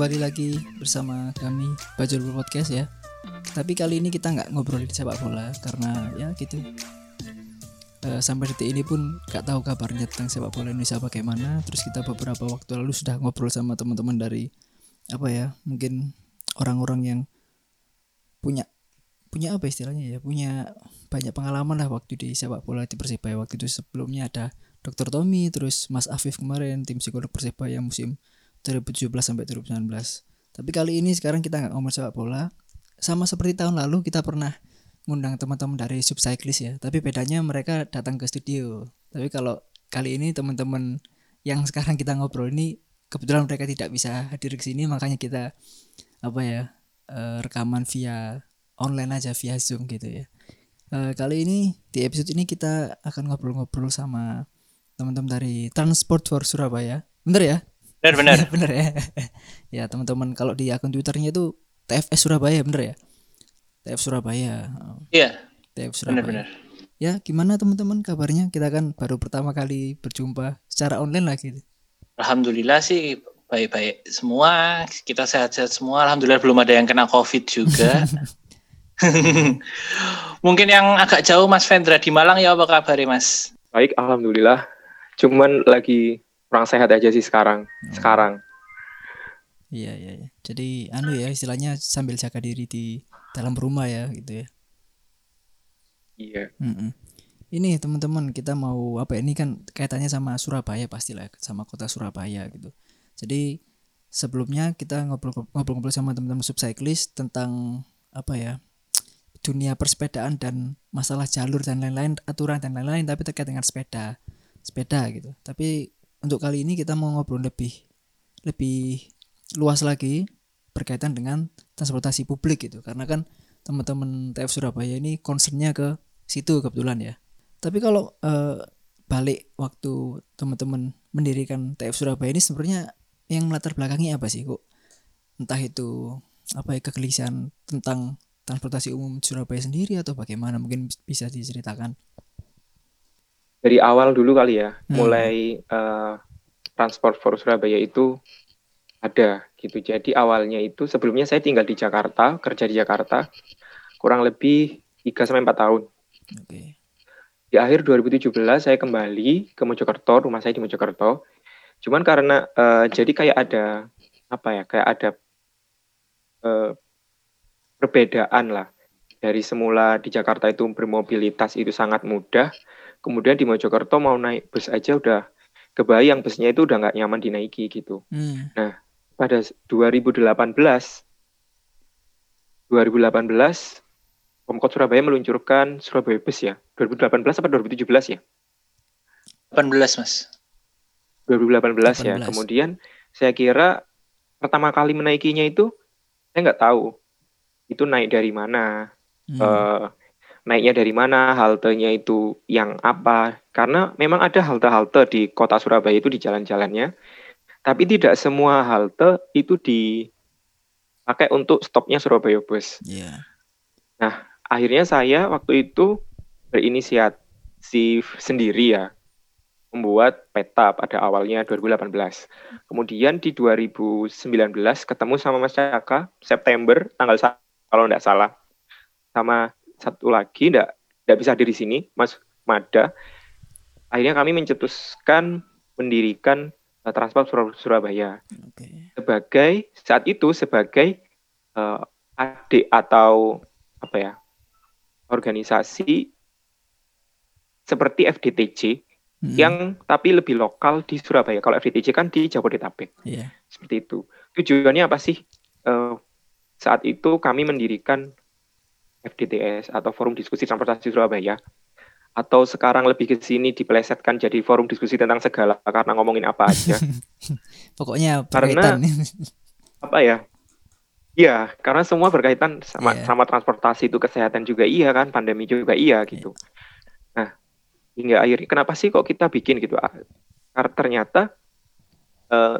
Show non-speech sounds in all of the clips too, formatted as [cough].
Kembali lagi bersama kami Bajul Podcast ya. Tapi kali ini kita nggak ngobrolin sepak bola karena ya gitu. Eh, sampai detik ini pun nggak tahu kabarnya tentang sepak bola Indonesia bagaimana. Terus kita beberapa waktu lalu sudah ngobrol sama teman-teman dari apa ya mungkin orang-orang yang punya punya apa istilahnya ya punya banyak pengalaman lah waktu di sepak bola di Persibaya waktu itu sebelumnya ada Dr. Tommy terus Mas Afif kemarin tim psikolog Persibaya musim 2017 sampai 2019 tapi kali ini sekarang kita nggak ngomong sepak bola sama seperti tahun lalu kita pernah ngundang teman-teman dari Subcyclist ya tapi bedanya mereka datang ke studio tapi kalau kali ini teman-teman yang sekarang kita ngobrol ini kebetulan mereka tidak bisa hadir ke sini makanya kita apa ya eh, rekaman via online aja via Zoom gitu ya. Eh, kali ini di episode ini kita akan ngobrol-ngobrol sama teman-teman dari Transport for Surabaya. Bener ya? Benar benar. [laughs] bener ya. [laughs] ya teman-teman kalau di akun Twitternya itu TFS Surabaya bener ya? TF Surabaya. Iya, TF Surabaya. benar benar. Ya gimana teman-teman kabarnya? Kita kan baru pertama kali berjumpa secara online lagi. Alhamdulillah sih baik-baik semua. Kita sehat-sehat semua. Alhamdulillah belum ada yang kena COVID juga. [laughs] Mungkin yang agak jauh Mas Vendra di Malang ya apa kabar Mas? Baik, alhamdulillah. Cuman lagi kurang sehat aja sih sekarang. Hmm. Sekarang. Iya iya. iya. Jadi anu ya istilahnya sambil jaga diri di dalam rumah ya gitu ya. Iya. Mm-mm. Ini teman-teman kita mau apa ya, ini kan kaitannya sama Surabaya pastilah sama kota Surabaya gitu. Jadi sebelumnya kita ngobrol- ngobrol-ngobrol sama teman-teman subcyclist tentang apa ya dunia persepedaan dan masalah jalur dan lain-lain aturan dan lain-lain tapi terkait dengan sepeda sepeda gitu. Tapi untuk kali ini kita mau ngobrol lebih lebih luas lagi berkaitan dengan transportasi publik gitu karena kan teman-teman TF Surabaya ini concernnya ke situ kebetulan ya. Tapi kalau eh, balik waktu teman-teman mendirikan TF Surabaya ini sebenarnya yang melatar belakangnya apa sih kok? Entah itu apa ya kegelisahan tentang transportasi umum Surabaya sendiri atau bagaimana mungkin bisa diceritakan. Dari awal dulu kali ya, Hmm. mulai eh, Transport for Surabaya itu ada gitu. Jadi awalnya itu sebelumnya saya tinggal di Jakarta, kerja di Jakarta kurang lebih 3 sampai 4 tahun. Oke. Di akhir 2017 saya kembali ke Mojokerto, rumah saya di Mojokerto. Cuman karena eh, jadi kayak ada apa ya, kayak ada eh, perbedaan lah. Dari semula di Jakarta itu bermobilitas itu sangat mudah, kemudian di Mojokerto mau naik bus aja udah kebayang busnya itu udah nggak nyaman dinaiki gitu. Hmm. Pada 2018, 2018 Pemkot Surabaya meluncurkan Surabaya Bus ya. 2018 apa 2017 ya? 18 Mas. 2018 ya. 18. Kemudian saya kira pertama kali menaikinya itu saya nggak tahu itu naik dari mana, Hmm. eh, naiknya dari mana, haltenya itu yang apa. Karena memang ada halte-halte di kota Surabaya itu di jalan-jalannya, tapi tidak semua halte itu dipakai untuk stopnya Surabaya Bus. Iya. Akhirnya saya waktu itu berinisiatif sendiri ya, membuat peta pada awalnya 2018. Kemudian di 2019 ketemu sama Mas Caka September tanggal sa- kalau nggak salah. Sama satu lagi nggak nggak bisa di sini, Mas Mada. Akhirnya kami mencetuskan mendirikan eh, Transport Sur- Surabaya Oke. sebagai saat itu sebagai eh, adik atau apa ya organisasi seperti FDTJ Hmm. yang tapi lebih lokal di Surabaya. Kalau FDTJ kan di Jabodetabek. Iya. Seperti itu. Tujuannya apa sih? Eh, saat itu kami mendirikan FDTS atau Forum Diskusi Transportasi Surabaya atau sekarang lebih ke sini dipelesetkan jadi forum diskusi tentang segala karena ngomongin apa aja. [laughs] Pokoknya Karena- berkaitan. apa ya? Iya, karena semua berkaitan sama Iya. sama transportasi itu kesehatan juga iya kan, pandemi juga iya gitu. Nah, hingga akhirnya kenapa sih kok kita bikin gitu? Ah, Karena ternyata eh,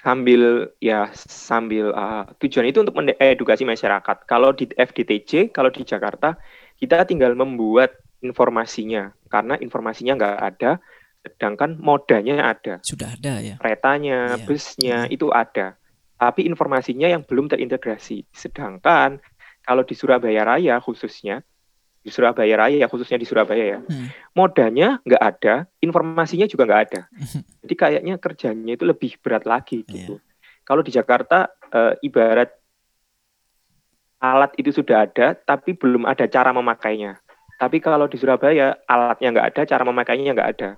sambil ya sambil ah, tujuan itu untuk mengedukasi masyarakat. Kalau di FDTJ, kalau di Jakarta kita tinggal membuat informasinya karena informasinya nggak ada, sedangkan modanya ada Sudah ada ya. keretanya, Iya. busnya itu ada. Tapi informasinya yang belum terintegrasi. Sedangkan kalau di Surabaya Raya khususnya, di Surabaya Raya khususnya di Surabaya ya, Hmm. modanya nggak ada, informasinya juga nggak ada. Jadi kayaknya kerjanya itu lebih berat lagi Iya. gitu. Kalau di Jakarta eh, ibarat alat itu sudah ada, tapi belum ada cara memakainya. Tapi kalau di Surabaya alatnya nggak ada, cara memakainya nggak ada.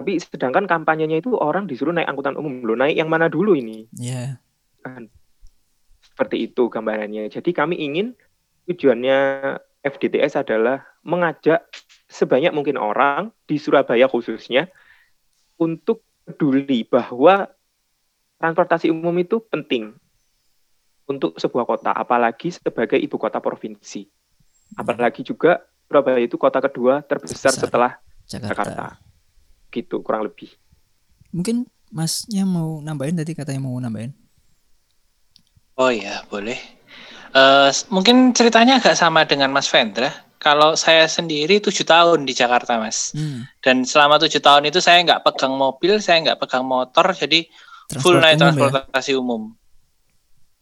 Tapi sedangkan kampanyenya itu orang disuruh naik angkutan umum, loh naik yang mana dulu ini? Ya. Seperti itu gambarannya. Jadi kami ingin tujuannya FDTS adalah mengajak sebanyak mungkin orang di Surabaya khususnya untuk peduli bahwa transportasi umum itu penting untuk sebuah kota, apalagi sebagai ibu kota provinsi. Apalagi juga Surabaya itu kota kedua terbesar Terbesar. setelah Jakarta. Jakarta. Gitu kurang lebih. Mungkin Masnya mau nambahin tadi katanya mau nambahin. Oh iya, boleh. Eh, mungkin ceritanya agak sama dengan Mas Vendra. Kalau saya sendiri tujuh tahun di Jakarta, Mas. Hmm. Dan selama tujuh tahun itu saya nggak pegang mobil, saya nggak pegang motor, jadi full naik ya? transportasi umum.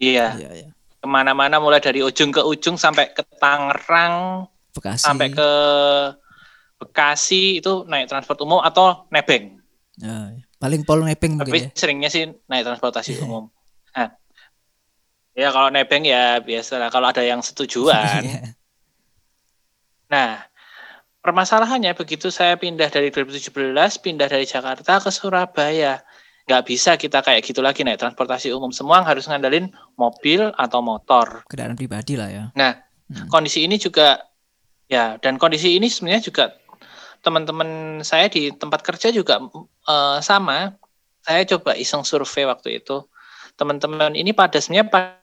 Iya, Iya, iya. ke mana-mana mulai dari ujung ke ujung sampai ke Tangerang, Bekasi. sampai ke Bekasi itu naik transport umum atau nebeng. Ya, ya. paling pol mungkin Tapi ya. seringnya sih naik transportasi umum. Nah, ya kalau nebeng ya biasa lah. Kalau ada yang setujuan. [laughs] Iya. Nah, permasalahannya begitu saya pindah dari 2017, pindah dari Jakarta ke Surabaya. Nggak bisa kita kayak gitu lagi naik transportasi umum. Semua harus ngandelin mobil atau motor. Kendaraan pribadi lah ya. Nah, Hmm. kondisi ini juga, ya, dan kondisi ini sebenarnya juga teman-teman saya di tempat kerja juga eh, sama. Saya coba iseng survei waktu itu. Teman-teman ini pada sebenarnya pada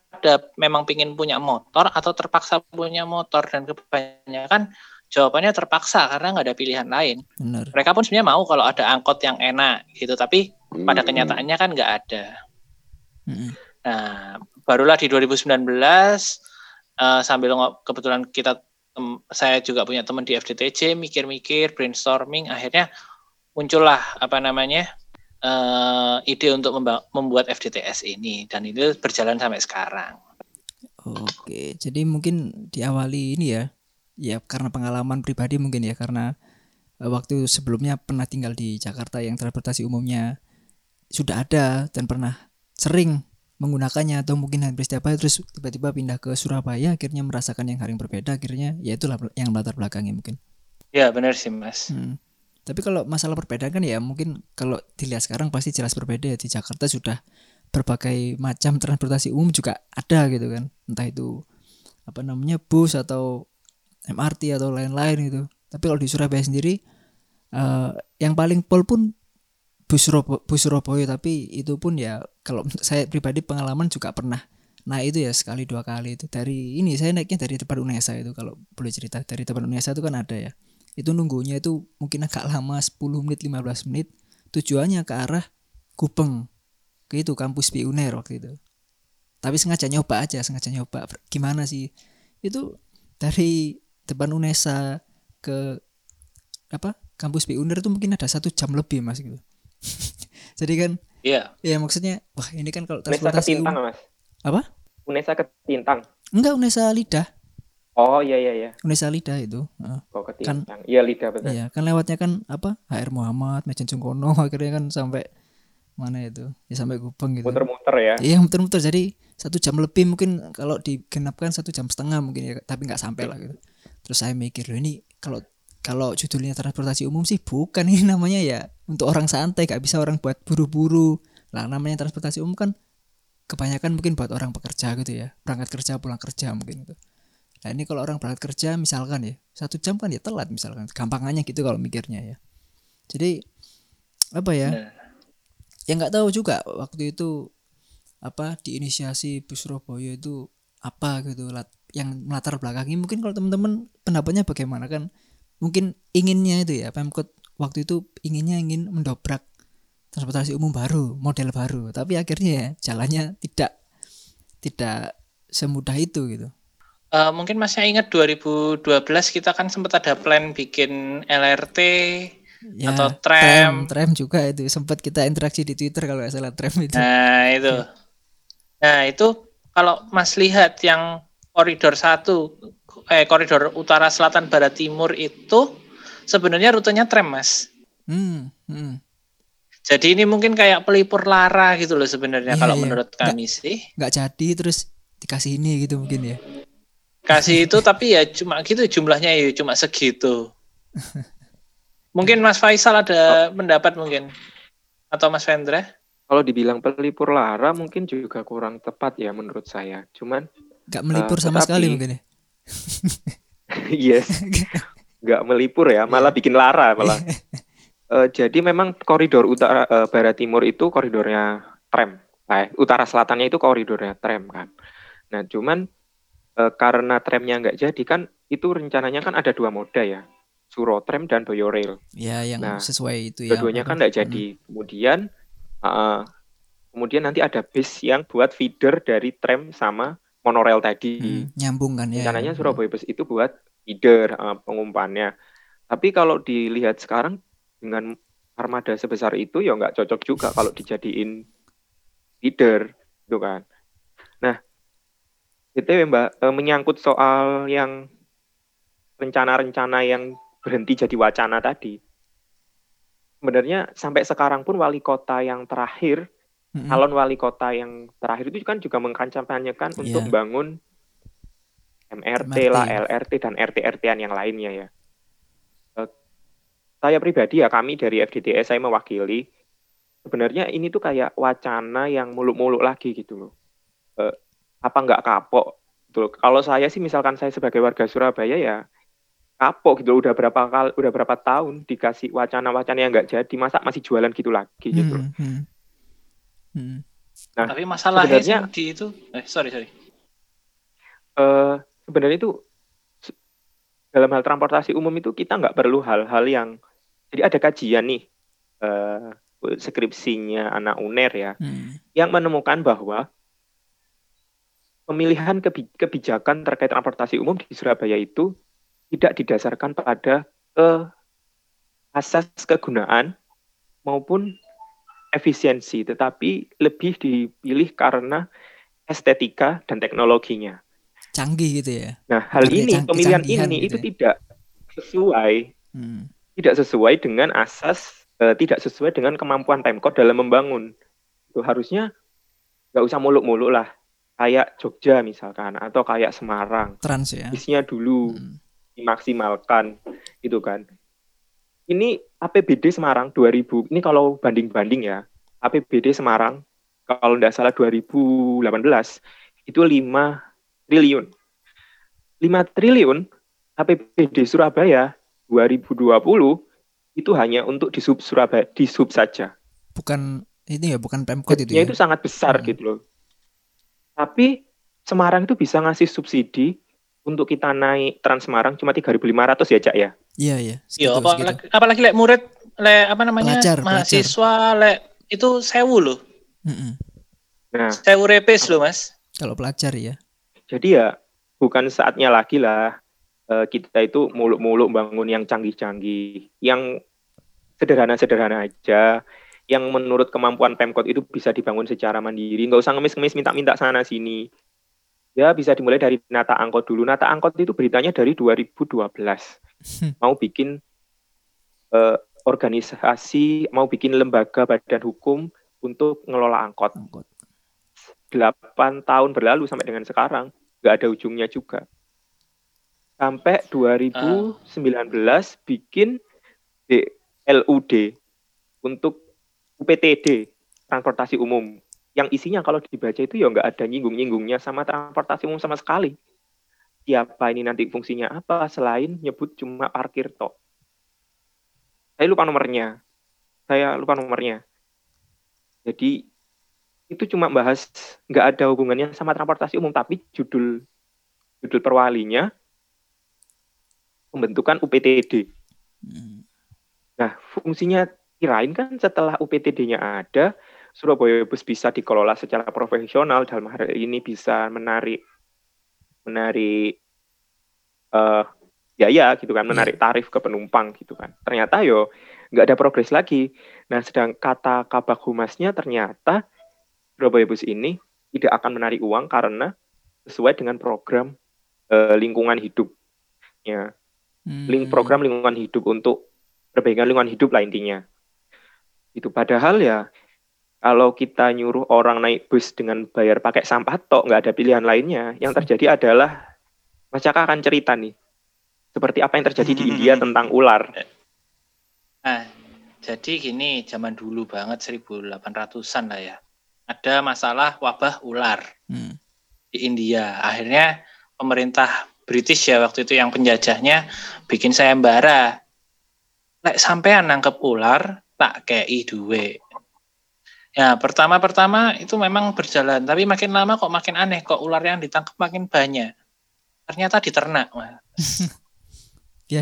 memang pingin punya motor atau terpaksa punya motor dan kebanyakan jawabannya terpaksa karena nggak ada pilihan lain. Benar. Mereka pun sebenarnya mau kalau ada angkot yang enak gitu, tapi pada kenyataannya kan nggak ada. Mm-mm. Nah, barulah di 2019 eh, sambil kebetulan kita saya juga punya teman di FDTC mikir-mikir brainstorming akhirnya muncullah apa namanya eh, ide untuk membuat FDTS ini dan itu berjalan sampai sekarang. Oke, jadi mungkin diawali ini ya, ya karena pengalaman pribadi mungkin ya karena eh, waktu sebelumnya pernah tinggal di Jakarta yang transportasi umumnya sudah ada dan pernah sering menggunakannya atau mungkin hampir setiap hari terus tiba-tiba pindah ke Surabaya akhirnya merasakan yang hal yang berbeda akhirnya ya itulah yang latar belakangnya mungkin. Ya benar sih mas. Hmm. Tapi kalau masalah perbedaan kan ya mungkin kalau dilihat sekarang pasti jelas berbeda. Ya di Jakarta sudah berbagai macam transportasi umum juga ada gitu kan. Entah itu apa namanya bus atau MRT atau lain-lain gitu. Tapi kalau di Surabaya sendiri eh, yang paling pol pun bus Surabaya, bus Surabaya. Tapi itu pun ya kalau [laughs] saya pribadi pengalaman juga pernah Nah itu ya sekali dua kali itu. Dari ini saya naiknya dari depan Unesa itu kalau boleh cerita. Dari depan Unesa itu kan ada ya itu nunggunya itu mungkin agak lama 10 menit 15 menit. Tujuannya ke arah Kupeng ke itu kampus PI Uner waktu itu. Tapi sengaja nyoba aja sengaja nyoba. Gimana sih? Itu dari depan Unesa ke apa kampus PI Uner itu mungkin ada satu jam lebih mas gitu. [laughs] Jadi kan Iya. ya maksudnya wah ini kan kalau Unesa ke transportasi Tintang, umum Mas. apa? Unesa ke Tintang. enggak Unesa Lidah Oh iya iya iya. Unesa Lidah itu Heeh. Oh ke Kan-. Iya lidah betul. Iya, kan lewatnya kan apa? HR Muhammad, Mejen Sungkono [laughs] akhirnya kan sampai mana itu? Ya sampai Gubeng gitu. Muter-muter ya. Iya muter-muter jadi satu jam lebih mungkin kalau digenapkan satu jam setengah mungkin ya tapi nggak sampai lah gitu. Terus saya mikir loh ini kalau kalau judulnya transportasi umum sih bukan [laughs] ini namanya ya untuk orang santai gak bisa orang buat buru-buru lah namanya transportasi umum kan kebanyakan mungkin buat orang pekerja gitu ya berangkat kerja pulang kerja mungkin gitu nah ini kalau orang berangkat kerja misalkan ya satu jam kan ya telat misalkan. Gampangannya gitu kalau mikirnya ya. Jadi apa ya? Nah. ya nggak tahu juga waktu itu apa diinisiasi bus Surabaya itu apa gitu lat- yang melatar belakangi. Mungkin kalau teman-teman pendapatnya bagaimana kan mungkin inginnya itu ya Pemkot waktu itu inginnya ingin mendobrak transportasi umum baru model baru. Tapi akhirnya ya jalannya tidak tidak semudah itu gitu Eh, mungkin masih ingat 2012 kita kan sempat ada plan bikin LRT ya, Atau tram. tram juga itu sempat kita interaksi di Twitter kalau nggak salah tram itu Nah, itu. Nah, itu kalau Mas lihat yang koridor satu eh koridor utara selatan barat timur itu sebenarnya rutenya tram, Mas. hmm, hmm. Jadi ini mungkin kayak pelipur lara gitu loh sebenarnya Iya, kalau iya. menurut kami sih. nggak jadi terus dikasih ini gitu mungkin ya Kasih itu tapi ya cuma gitu jumlahnya ya cuma segitu. Mungkin Mas Faisal ada pendapat mungkin atau Mas Vendra? Kalau dibilang pelipur lara mungkin juga kurang tepat ya menurut saya. Cuman nggak melipur Eh, sama tetapi- sekali mungkin ya yes, [laughs] nggak melipur ya, malah bikin lara malah. Eh, jadi memang koridor utara eh, barat timur itu koridornya tram. Eh, utara selatannya itu koridornya tram kan. Nah, cuman eh, karena tramnya nggak jadi kan itu rencananya kan ada dua moda ya. Suro Tram dan Boyo Rail. ya yang Nah, sesuai itu ya Dua-duanya apa? kan nggak jadi. Kemudian eh, kemudian nanti ada bis yang buat feeder dari tram sama monorail tadi. Hmm, nyambung kan ya Rencananya ya. Surabaya Bus itu buat feeder eh, pengumpannya. Tapi kalau dilihat sekarang dengan armada sebesar itu ya nggak cocok juga kalau dijadiin feeder, gitu kan. Nah, BTW Mbak, eh, menyangkut soal yang rencana-rencana yang berhenti jadi wacana tadi. Sebenarnya sampai sekarang pun wali kota yang terakhir Mm-mm. calon wali kota yang terakhir itu kan juga mengkampanyekan untuk Iya. bangun MRT, MRT. lah, LRT dan RT-RT-an yang lainnya ya. Eh, saya pribadi ya kami dari FDTS saya mewakili sebenarnya ini tuh kayak wacana yang muluk-muluk lagi gitu loh. Eh, apa nggak kapok? Gitu loh. Kalau saya sih misalkan saya sebagai warga Surabaya ya kapok gitu loh. udah berapa kali udah berapa tahun dikasih wacana-wacana yang nggak jadi masa masih jualan gitu lagi gitu loh. Hmm, hmm. Hmm. Nah, Tapi masalahnya sebenarnya- di itu eh sorry sorry. eh sebenarnya itu dalam hal transportasi umum itu kita nggak perlu hal-hal yang jadi ada kajian nih eh skripsinya anak UNER ya Hmm. yang menemukan bahwa pemilihan kebi- kebijakan terkait transportasi umum di Surabaya itu tidak didasarkan pada eh, asas kegunaan maupun efisiensi, tetapi lebih dipilih karena estetika dan teknologinya. canggih gitu ya Nah, hal ini cangki- pemilihan ini gitu itu ya. tidak sesuai, Hmm. tidak sesuai dengan asas, eh, tidak sesuai dengan kemampuan Pemkot dalam membangun. Itu harusnya nggak usah muluk-muluk lah, kayak Jogja misalkan atau kayak Semarang, trans ya bisnya dulu Hmm. dimaksimalkan, gitu kan. Ini APBD Semarang 2000, ini kalau banding-banding ya, APBD Semarang kalau tidak salah 2018 itu 5 triliun. 5 triliun APBD Surabaya 2020 itu hanya untuk di sub Surabaya, di sub saja. bukan ini ya bukan pemkot itu Ya ya itu sangat besar Hmm. gitu loh. Tapi Semarang itu bisa ngasih subsidi untuk kita naik Trans Semarang cuma 3.500 ya, Cak ya. iya iya. Iya, apalagi, apalagi lek murid lek apa namanya Pelajar, mahasiswa lek itu sewu loh, Mm-mm. Nah, sewu repes loh mas. kalau pelajar ya jadi ya bukan saatnya lagi lah eh, kita itu muluk-muluk bangun yang canggih-canggih, yang sederhana-sederhana aja, yang menurut kemampuan Pemkot itu bisa dibangun secara mandiri, nggak usah ngemis-ngemis minta-minta sana sini. Ya bisa dimulai dari Nata Angkot dulu. Nata Angkot itu beritanya dari 2012. [laughs] Mau bikin eh, organisasi, mau bikin lembaga badan hukum untuk ngelola angkot. angkot 8 tahun berlalu sampai dengan sekarang nggak ada ujungnya juga sampai 2019 bikin DLUD untuk UPTD transportasi umum yang isinya kalau dibaca itu ya nggak ada nyinggung-nyinggungnya sama transportasi umum sama sekali. Siapa ini nanti fungsinya apa selain nyebut cuma parkir tok. Saya lupa nomornya. Saya lupa nomornya. Jadi itu cuma bahas nggak ada hubungannya sama transportasi umum tapi judul judul perwalinya pembentukan UPTD. Hmm. Nah, fungsinya kirain kan setelah UPTD-nya ada, Surabaya Bus bisa dikelola secara profesional dalam hal ini bisa menarik menarik uh, biaya gitu kan, menarik tarif ke penumpang gitu kan. Ternyata yo nggak ada progres lagi. Nah, sedang kata kabak humasnya ternyata Surabaya Bus ini tidak akan menarik uang karena sesuai dengan program uh, lingkungan hidup. Ya. Hmm. Link program lingkungan hidup untuk perbaikan lingkungan hidup lah intinya. Itu padahal ya kalau kita nyuruh orang naik bus dengan bayar pakai sampah tok nggak ada pilihan lainnya yang terjadi adalah Mas Caka akan cerita nih seperti apa yang terjadi di India tentang ular Nah, jadi gini, zaman dulu banget 1800-an lah ya. Ada masalah wabah ular Hmm. di India. Akhirnya pemerintah British ya waktu itu yang penjajahnya bikin sayembara. Lek sampean nangkep ular, tak kei duwe. Ya, pertama-pertama itu memang berjalan, tapi makin lama kok makin aneh, kok ular yang ditangkap makin banyak. Ternyata diternak. [laughs] Ya.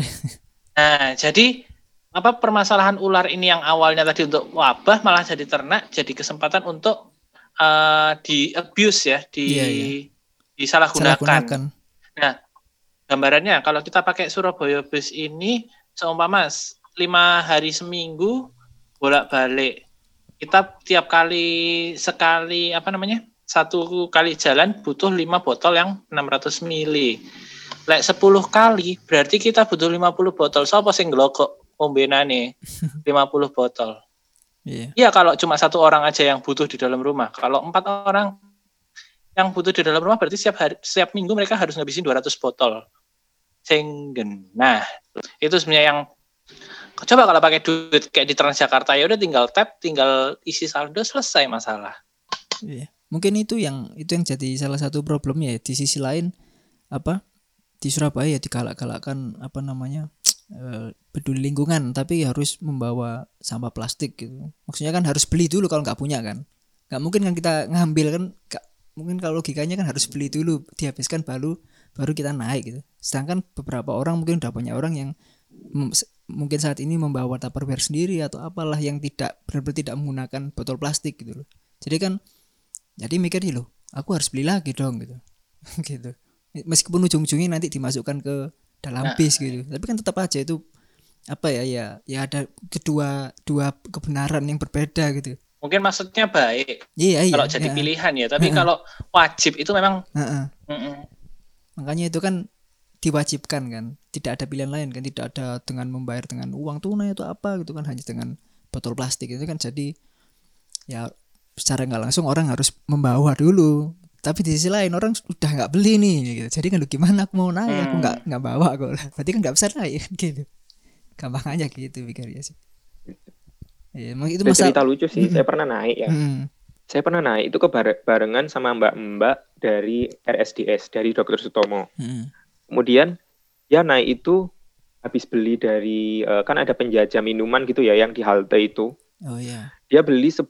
Nah, jadi apa permasalahan ular ini yang awalnya tadi untuk wabah malah jadi ternak, jadi kesempatan untuk eh, di abuse ya, di Iya, iya. disalahgunakan. Salahgunakan. Gambarannya kalau kita pakai Surabaya bus ini seumpama lima hari seminggu bolak-balik. Kita tiap kali sekali apa namanya? Satu kali jalan butuh lima botol yang 600 mili. Lek 10 kali berarti kita butuh 50 botol. Sopo sing ngelokok ombenane 50 [laughs] botol. Iya. Iya kalau cuma satu orang aja yang butuh di dalam rumah. Kalau empat orang yang butuh di dalam rumah berarti setiap hari, setiap minggu mereka harus ngabisin 200 botol. Senggen. Nah, itu sebenarnya yang coba kalau pakai duit kayak di Transjakarta ya udah tinggal tap, tinggal isi saldo selesai masalah. Iya. Mungkin itu yang itu yang jadi salah satu problemnya ya. Di sisi lain apa di Surabaya ya digalak-galakkan apa namanya [tsk] eh, peduli lingkungan tapi harus membawa sampah plastik gitu. Maksudnya kan harus beli dulu kalau nggak punya kan. Nggak mungkin kan kita ngambil kan nggak- mungkin kalau logikanya kan harus beli dulu dihabiskan baru baru kita naik gitu. Sedangkan beberapa orang mungkin udah punya orang yang se- mungkin saat ini membawa tupperware sendiri atau apalah yang tidak benar-benar tidak menggunakan botol plastik gitu loh. Jadi kan jadi mikir loh aku harus beli lagi dong gitu. [laughs] Gitu. Meskipun ujung-ujungnya nanti dimasukkan ke dalam Nah. bis gitu. Tapi kan tetap aja itu apa ya ya ya ada kedua dua kebenaran yang berbeda gitu. Mungkin maksudnya baik iya iya kalau jadi iya. pilihan ya, tapi kalau wajib itu memang makanya itu kan diwajibkan kan. Tidak ada pilihan lain kan. Tidak ada dengan membayar dengan uang tunai atau apa gitu kan. Hanya dengan botol plastik itu kan. Jadi ya secara nggak langsung orang harus membawa dulu. Tapi di sisi lain orang udah nggak beli nih gitu. Jadi kan gimana aku mau naik? Aku Hmm. nggak nggak bawa kok. [laughs] Berarti kan nggak bisa naik [laughs] gitu. Gampang aja gitu pikirnya sih. Emang itu Ada cerita masalah lucu sih. Saya pernah naik ya. Mm, saya pernah naik itu ke bare- barengan sama mbak-mbak dari RSDS dari Dokter Sutomo. Mm, kemudian ya naik itu habis beli dari eh, kan ada penjajah minuman gitu ya yang di halte itu. Oh iya. Dia beli 10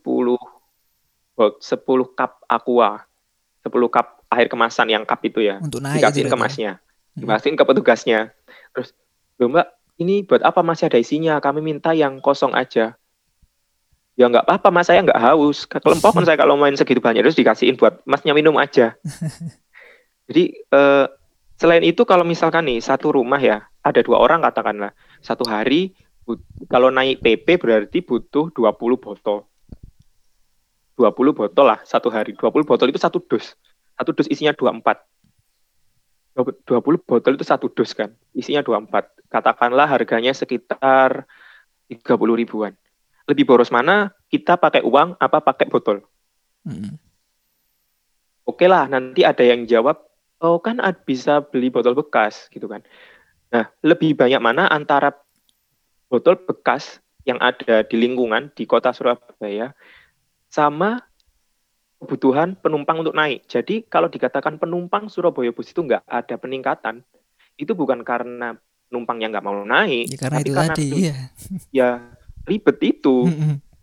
bot 10 cup aqua 10 cup air kemasan yang cup itu ya untuk naik dikasihin ke berarti. masnya. Mm. dikasihin ke petugasnya. Terus "Loh, mbak ini buat apa? Masih ada isinya kami minta yang kosong aja. Ya nggak apa-apa mas saya nggak haus. Kelempokan saya kalau main segitu banyak terus dikasihin buat masnya minum aja. [laughs] Jadi eh, selain itu kalau misalkan nih satu rumah ya ada dua orang katakanlah. Satu hari kalau naik PP berarti butuh 20 botol. 20 botol lah satu hari. 20 botol itu satu dus satu dus isinya 24 20 botol itu satu dus kan isinya 24 katakanlah harganya sekitar 30 ribuan. Lebih boros mana kita pakai uang apa pakai botol? Mm, oke lah nanti ada yang jawab oh kan bisa beli botol bekas gitu kan nah lebih banyak mana antara botol bekas yang ada di lingkungan di kota Surabaya sama kebutuhan penumpang untuk naik. Jadi kalau dikatakan penumpang Surabaya Bus itu nggak ada peningkatan, itu bukan karena penumpang yang nggak mau naik, Ya, karena tapi itu karena tadi, du- iya. [laughs] ya ribet itu.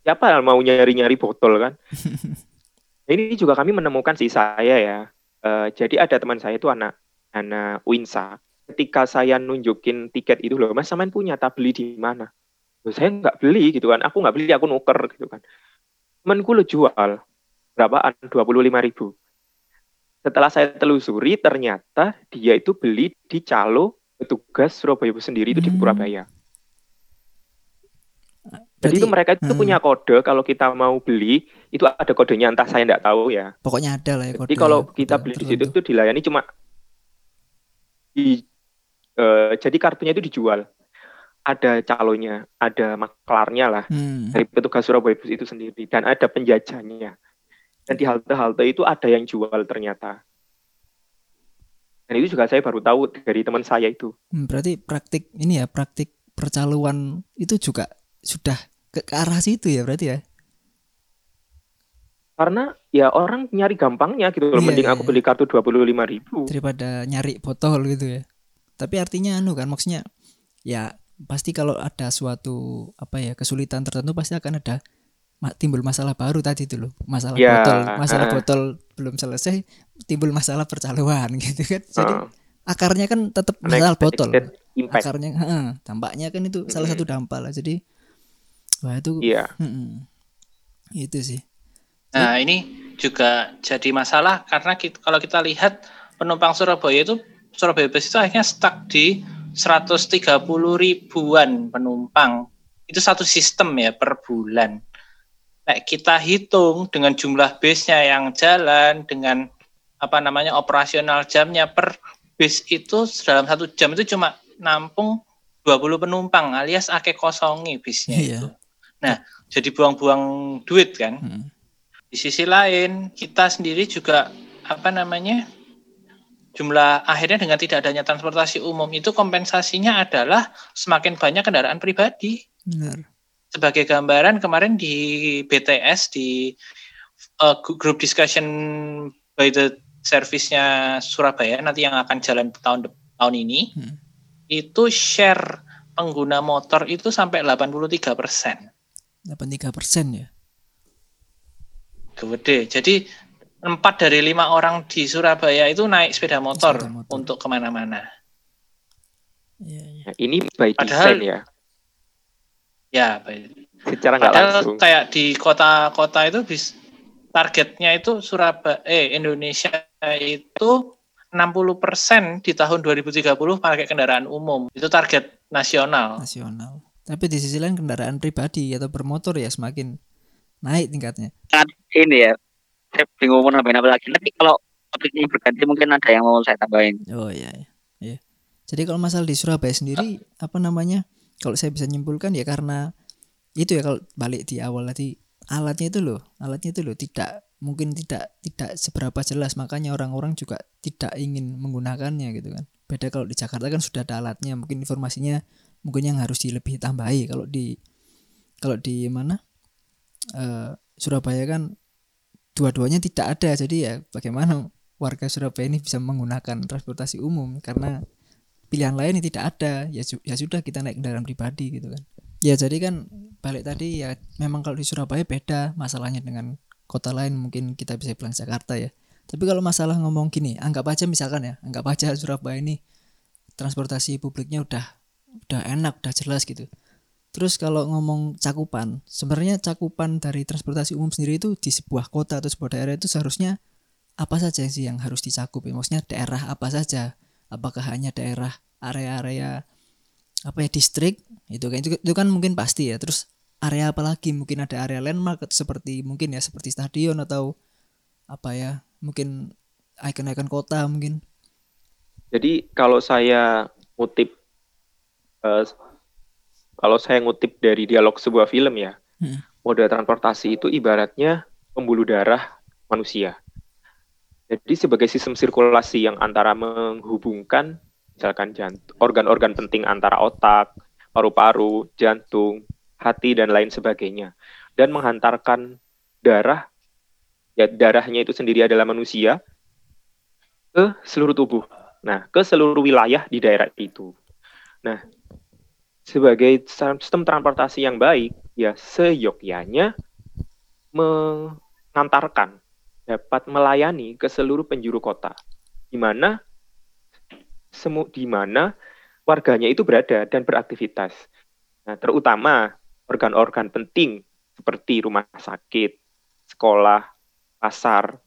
Siapa mau nyari-nyari botol kan? [laughs] Ini juga kami menemukan sih saya ya. Eh, jadi ada teman saya itu anak anak Winsa. Ketika saya nunjukin tiket itu loh, mas samain punya, tak beli di mana? Loh, saya nggak beli gitu kan. Aku nggak beli, aku nuker gitu kan. Temanku lo jual berapaan? 25.000 ribu. Setelah saya telusuri, ternyata dia itu beli di calo petugas Surabaya sendiri itu di Hmm. Purabaya. Jadi itu mereka itu hmm. punya kode kalau kita mau beli itu ada kodenya entah saya nggak tahu ya. pokoknya ada lah ya kode. Jadi kalau kita kode beli di situ tuh dilayani cuma di eh, jadi kartunya itu dijual. Ada calonnya, ada maklarnya lah Hmm. dari petugas Surabaya Bus itu sendiri dan ada penjajahnya. Dan di halte-halte itu ada yang jual ternyata. Dan itu juga saya baru tahu dari teman saya itu. Hmm, berarti praktik ini ya praktik percaluan itu juga sudah ke, ke arah situ ya berarti ya. Karena ya orang nyari gampangnya gitu loh. Iya, Mending iya, aku iya. beli kartu 25.000 ribu. daripada nyari botol gitu ya. Tapi artinya anu kan maksudnya ya pasti kalau ada suatu apa ya kesulitan tertentu pasti akan ada timbul masalah baru tadi itu loh. Masalah Ya, botol, masalah ah. botol belum selesai timbul masalah percaluan [laughs] gitu kan. Jadi Heeh. akarnya kan tetap masalah botol. Akarnya heeh, dampaknya kan itu salah satu dampak lah. Jadi wah itu Iya. mm-mm. itu sih. Nah, ini juga jadi masalah karena kita, kalau kita lihat penumpang Surabaya itu Surabaya Bus itu akhirnya stuck di 130 ribuan penumpang. Itu satu sistem ya per bulan. Nah, kita hitung dengan jumlah busnya yang jalan dengan apa namanya operasional jamnya per bis itu dalam satu jam itu cuma nampung 20 penumpang alias ake kosongi bisnya Iya. itu. Nah, jadi buang-buang duit kan. Mm. Di sisi lain, kita sendiri juga apa namanya? jumlah akhirnya dengan tidak adanya transportasi umum itu kompensasinya adalah semakin banyak kendaraan pribadi. Benar. Sebagai gambaran kemarin di BTS di uh, group discussion by the service-nya Surabaya nanti yang akan jalan tahun tahun ini Hmm. itu share pengguna motor itu sampai 83 persen. 83 persen ya. gede. Jadi empat dari lima orang di Surabaya itu naik sepeda motor, Sepeda motor. untuk ke mana-mana. Iya, iya. Nah, ini by Padahal- design ya. Ya, baik. Secara nggak padahal langsung. kayak di kota-kota itu bis targetnya itu Surabaya, eh Indonesia itu 60% di tahun 2030 pakai kendaraan umum. Itu target nasional. nasional. Tapi di sisi lain kendaraan pribadi atau bermotor ya semakin naik tingkatnya. ini ya saya bingung mau nambahin apa lagi nanti kalau topiknya berganti mungkin ada yang mau saya tambahin Oh iya, iya. iya. Jadi kalau masalah di Surabaya sendiri apa namanya? Kalau saya bisa nyimpulkan ya karena itu ya kalau balik di awal tadi alatnya itu loh, alatnya itu loh tidak mungkin tidak tidak seberapa jelas makanya orang-orang juga tidak ingin menggunakannya gitu kan. Beda kalau di Jakarta kan sudah ada alatnya, mungkin informasinya mungkin yang harus dilebih tambahi. Kalau di kalau di mana? eh, Surabaya kan dua-duanya tidak ada. Jadi ya bagaimana warga Surabaya ini bisa menggunakan transportasi umum karena pilihan lain tidak ada ya ya sudah kita naik kendaraan pribadi gitu kan ya jadi kan balik tadi ya memang kalau di Surabaya beda masalahnya dengan kota lain mungkin kita bisa bilang Jakarta ya tapi kalau masalah ngomong gini anggap aja misalkan ya anggap aja Surabaya ini transportasi publiknya udah udah enak udah jelas gitu terus kalau ngomong cakupan sebenarnya cakupan dari transportasi umum sendiri itu di sebuah kota atau sebuah daerah itu seharusnya apa saja sih yang harus dicakup ya? Maksudnya daerah apa saja? Apakah hanya daerah area-area apa ya distrik itu kan itu, kan mungkin pasti ya. Terus area apa lagi? Mungkin ada area landmark seperti mungkin ya seperti stadion atau apa ya? Mungkin ikon-ikon kota mungkin. Jadi kalau saya ngutip eh, kalau saya ngutip dari dialog sebuah film ya, Hmm. moda transportasi itu ibaratnya pembuluh darah manusia. Jadi sebagai sistem sirkulasi yang antara menghubungkan misalkan jantung, organ-organ penting antara otak, paru-paru, jantung, hati dan lain sebagainya dan menghantarkan darah ya darahnya itu sendiri adalah manusia ke seluruh tubuh. Nah, ke seluruh wilayah di daerah itu. Nah, sebagai sistem transportasi yang baik, ya seyogyanya mengantarkan, dapat melayani ke seluruh penjuru kota, di mana semu di mana warganya itu berada dan beraktivitas. Nah, terutama organ-organ penting seperti rumah sakit, sekolah, pasar,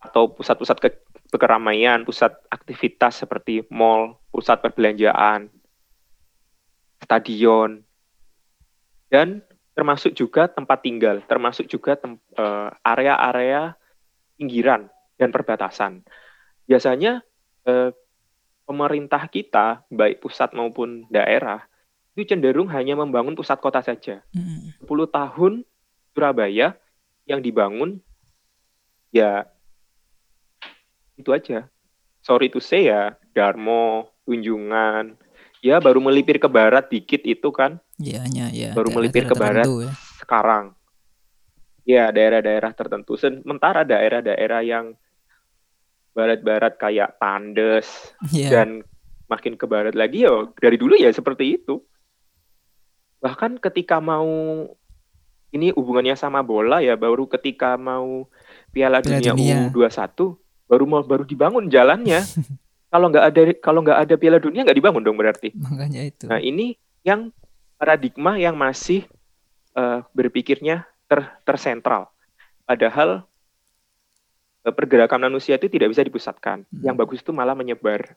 atau pusat-pusat ke keramaian, pusat aktivitas seperti mall, pusat perbelanjaan, stadion, dan termasuk juga tempat tinggal, termasuk juga eh, area-area pinggiran dan perbatasan. Biasanya eh, pemerintah kita, baik pusat maupun daerah, itu cenderung hanya membangun pusat kota saja. Hmm. 10 tahun Surabaya yang dibangun ya itu aja. Sorry to say ya, Darmo, Tunjungan, ya baru melipir ke barat dikit itu kan. Iya, ya, ya. Baru melipir ke barat ya. sekarang. Ya, daerah-daerah tertentu. Sementara daerah-daerah yang barat-barat kayak Tandes yeah. dan makin ke barat lagi ya dari dulu ya seperti itu. Bahkan ketika mau ini hubungannya sama bola ya baru ketika mau Piala, Piala Dunia, Dunia U21 baru mau baru dibangun jalannya. [laughs] kalau nggak ada kalau nggak ada Piala Dunia nggak dibangun dong berarti. Makanya itu. Nah ini yang paradigma yang masih uh, berpikirnya ter tersentral. Padahal uh, pergerakan manusia itu tidak bisa dipusatkan. Hmm. Yang bagus itu malah menyebar.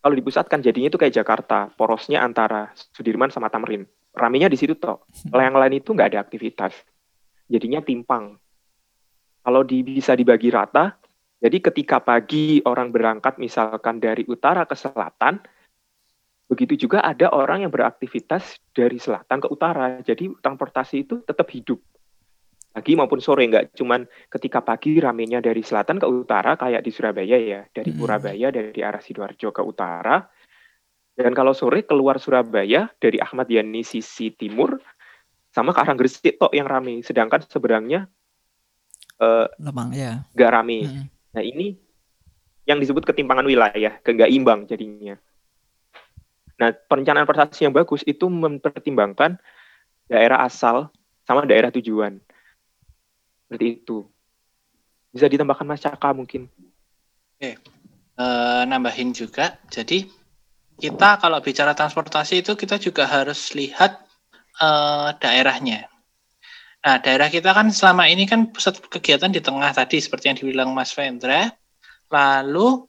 Kalau dipusatkan jadinya itu kayak Jakarta, porosnya antara Sudirman sama Tamrin. Ramenya di situ toh. Kalau yang lain itu nggak ada aktivitas. Jadinya timpang. Kalau di, bisa dibagi rata, jadi ketika pagi orang berangkat misalkan dari utara ke selatan, begitu juga ada orang yang beraktivitas dari selatan ke utara. Jadi transportasi itu tetap hidup. Pagi maupun sore, nggak cuman ketika pagi ramenya dari selatan ke utara kayak di Surabaya ya, dari hmm. Surabaya dari arah Sidoarjo ke utara. Dan kalau sore keluar Surabaya dari Ahmad Yani sisi timur sama ke arah Gresik tok yang rame, sedangkan seberangnya uh, lemang ya. Nggak rame. Hmm Nah ini yang disebut ketimpangan wilayah, kegak imbang jadinya. Nah perencanaan prestasi yang bagus itu mempertimbangkan daerah asal sama daerah tujuan. Seperti itu. Bisa ditambahkan Mas Caka mungkin. Oke, e, nambahin juga. Jadi kita kalau bicara transportasi itu kita juga harus lihat e, daerahnya. Nah, daerah kita kan selama ini kan pusat kegiatan di tengah tadi seperti yang dibilang Mas Vendra. Lalu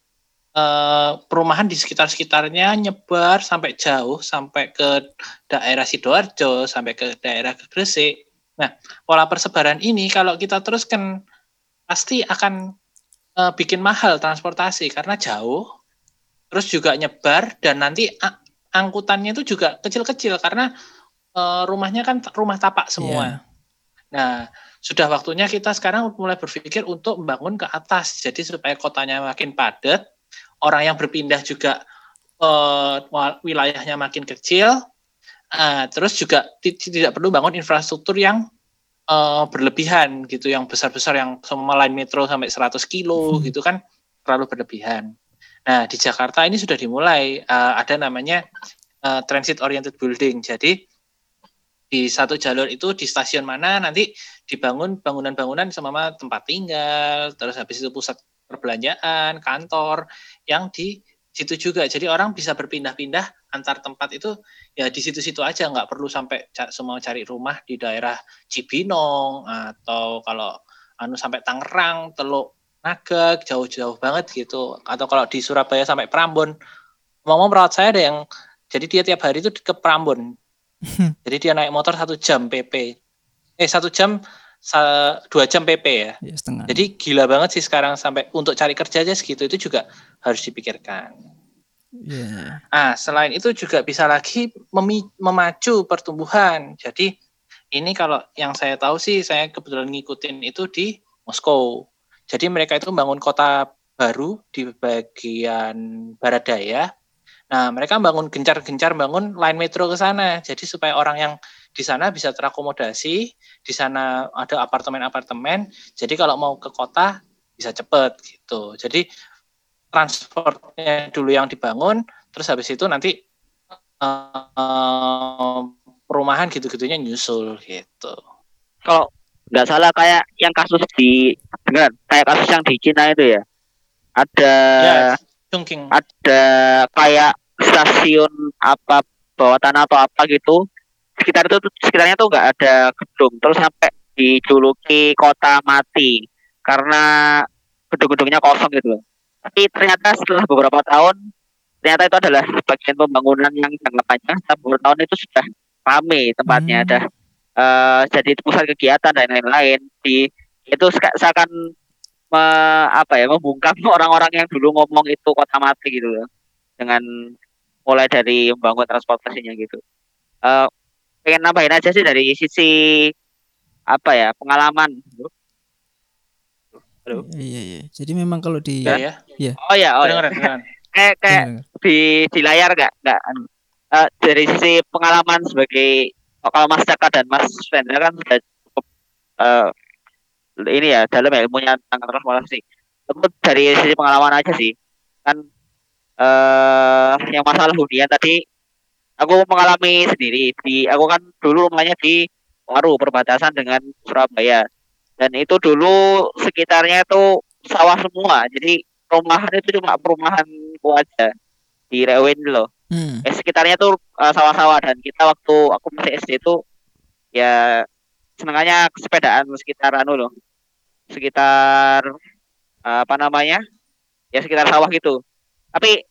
eh, perumahan di sekitar-sekitarnya nyebar sampai jauh sampai ke daerah Sidoarjo, sampai ke daerah Gresik. Nah, pola persebaran ini kalau kita teruskan pasti akan eh, bikin mahal transportasi karena jauh. Terus juga nyebar dan nanti angkutannya itu juga kecil-kecil karena eh, rumahnya kan rumah tapak semua. Yeah Nah, sudah waktunya kita sekarang mulai berpikir untuk membangun ke atas, jadi supaya kotanya makin padat, orang yang berpindah juga uh, wilayahnya makin kecil, uh, terus juga tidak perlu bangun infrastruktur yang uh, berlebihan gitu, yang besar-besar yang semua lain metro sampai 100 kilo hmm. gitu kan terlalu berlebihan. Nah di Jakarta ini sudah dimulai uh, ada namanya uh, transit oriented building, jadi di satu jalur itu di stasiun mana nanti dibangun bangunan-bangunan sama tempat tinggal, terus habis itu pusat perbelanjaan, kantor yang di situ juga. Jadi orang bisa berpindah-pindah antar tempat itu ya di situ-situ aja, nggak perlu sampai semua cari rumah di daerah Cibinong atau kalau anu sampai Tangerang, Teluk Naga, jauh-jauh banget gitu. Atau kalau di Surabaya sampai Prambon. Ngomong perawat saya ada yang jadi dia tiap hari itu ke Prambon [laughs] Jadi dia naik motor satu jam PP. Eh satu jam dua jam PP ya. ya setengah. Jadi gila banget sih sekarang sampai untuk cari kerja aja segitu itu juga harus dipikirkan. Yeah. Ah selain itu juga bisa lagi memacu pertumbuhan. Jadi ini kalau yang saya tahu sih saya kebetulan ngikutin itu di Moskow. Jadi mereka itu membangun kota baru di bagian barat daya Nah, mereka bangun gencar-gencar bangun line metro ke sana. Jadi supaya orang yang di sana bisa terakomodasi, di sana ada apartemen-apartemen. Jadi kalau mau ke kota bisa cepet gitu. Jadi transportnya dulu yang dibangun, terus habis itu nanti uh, perumahan gitu-gitunya nyusul gitu. Kalau nggak salah kayak yang kasus di dengar kayak kasus yang di Cina itu ya. Ada Ya, Chungking. ada kayak stasiun apa bawah tanah atau apa gitu. Sekitar itu sekitarnya tuh nggak ada gedung. Terus sampai dijuluki kota mati. Karena gedung-gedungnya kosong gitu tapi ternyata setelah beberapa tahun ternyata itu adalah bagian pembangunan yang jangka panjang. Setelah beberapa tahun itu sudah rame tempatnya. Hmm. ada eh, jadi pusat kegiatan dan lain-lain. Di itu seakan me- apa ya membungkam [laughs] orang-orang yang dulu ngomong itu kota mati gitu loh dengan mulai dari membangun transportasinya gitu. Eh pengen nambahin aja sih dari sisi apa ya pengalaman. Halo. Iya iya. Jadi memang kalau di Ya, ya. Oh ya, oh ya. [laughs] Kayak kayak di di layar nggak nggak anu. Eh, dari sisi pengalaman sebagai kalau Mas Caka dan Mas Fendra kan sudah cukup eh, ini ya dalam ya ilmunya tentang transportasi. Itu dari sisi pengalaman aja sih. Kan eh yang masalah hunian tadi aku mengalami sendiri. Di aku kan dulu rumahnya di Waru perbatasan dengan Surabaya. Dan itu dulu sekitarnya itu sawah semua. Jadi perumahan itu cuma perumahan aja. Di Rewin loh. Hmm. eh, sekitarnya tuh eh, sawah-sawah. Dan kita waktu aku masih SD itu ya senengannya sepedaan sekitar anu loh sekitar eh, apa namanya ya sekitar sawah gitu. Tapi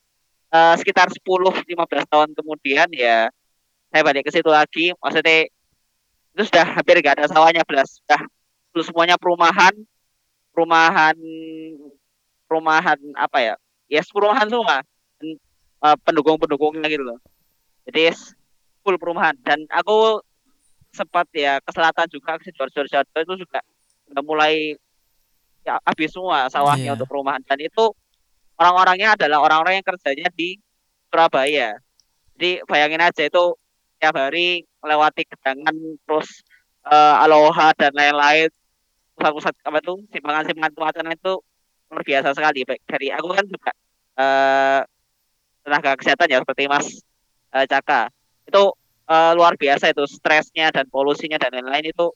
eh, sekitar 10-15 tahun kemudian ya saya balik ke situ lagi. Maksudnya itu sudah hampir gak ada sawahnya belas. Sudah semuanya perumahan perumahan perumahan apa ya? Ya perumahan semua. Eh, pendukung-pendukungnya gitu loh. Jadi yes, full perumahan. Dan aku sempat ya ke selatan juga ke Sidoarjo Sidoarjo itu juga udah mulai habis semua sawahnya Iya. untuk perumahan. Dan itu orang-orangnya adalah orang-orang yang kerjanya di Surabaya. Jadi bayangin aja itu tiap hari melewati gedangan terus eh, aloha dan lain-lain. Pusat-pusat apa tuh simpangan-simpangan kemacetan itu luar biasa sekali. Baik dari aku kan juga eh tenaga kesehatan ya seperti Mas eh, Caka. Itu eh, luar biasa itu stresnya dan polusinya dan lain-lain itu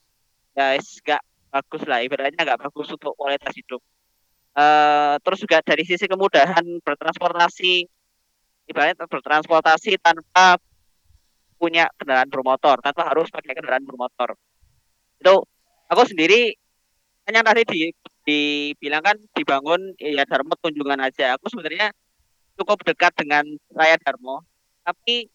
is gak bagus lah ibaratnya nggak bagus untuk kualitas hidup. Eh terus juga dari sisi kemudahan bertransportasi ibaratnya bertransportasi tanpa punya kendaraan bermotor tanpa harus pakai kendaraan bermotor. Itu aku sendiri hanya tadi di dibilang kan dibangun ya Darmo kunjungan aja. Aku sebenarnya cukup dekat dengan Raya Darmo tapi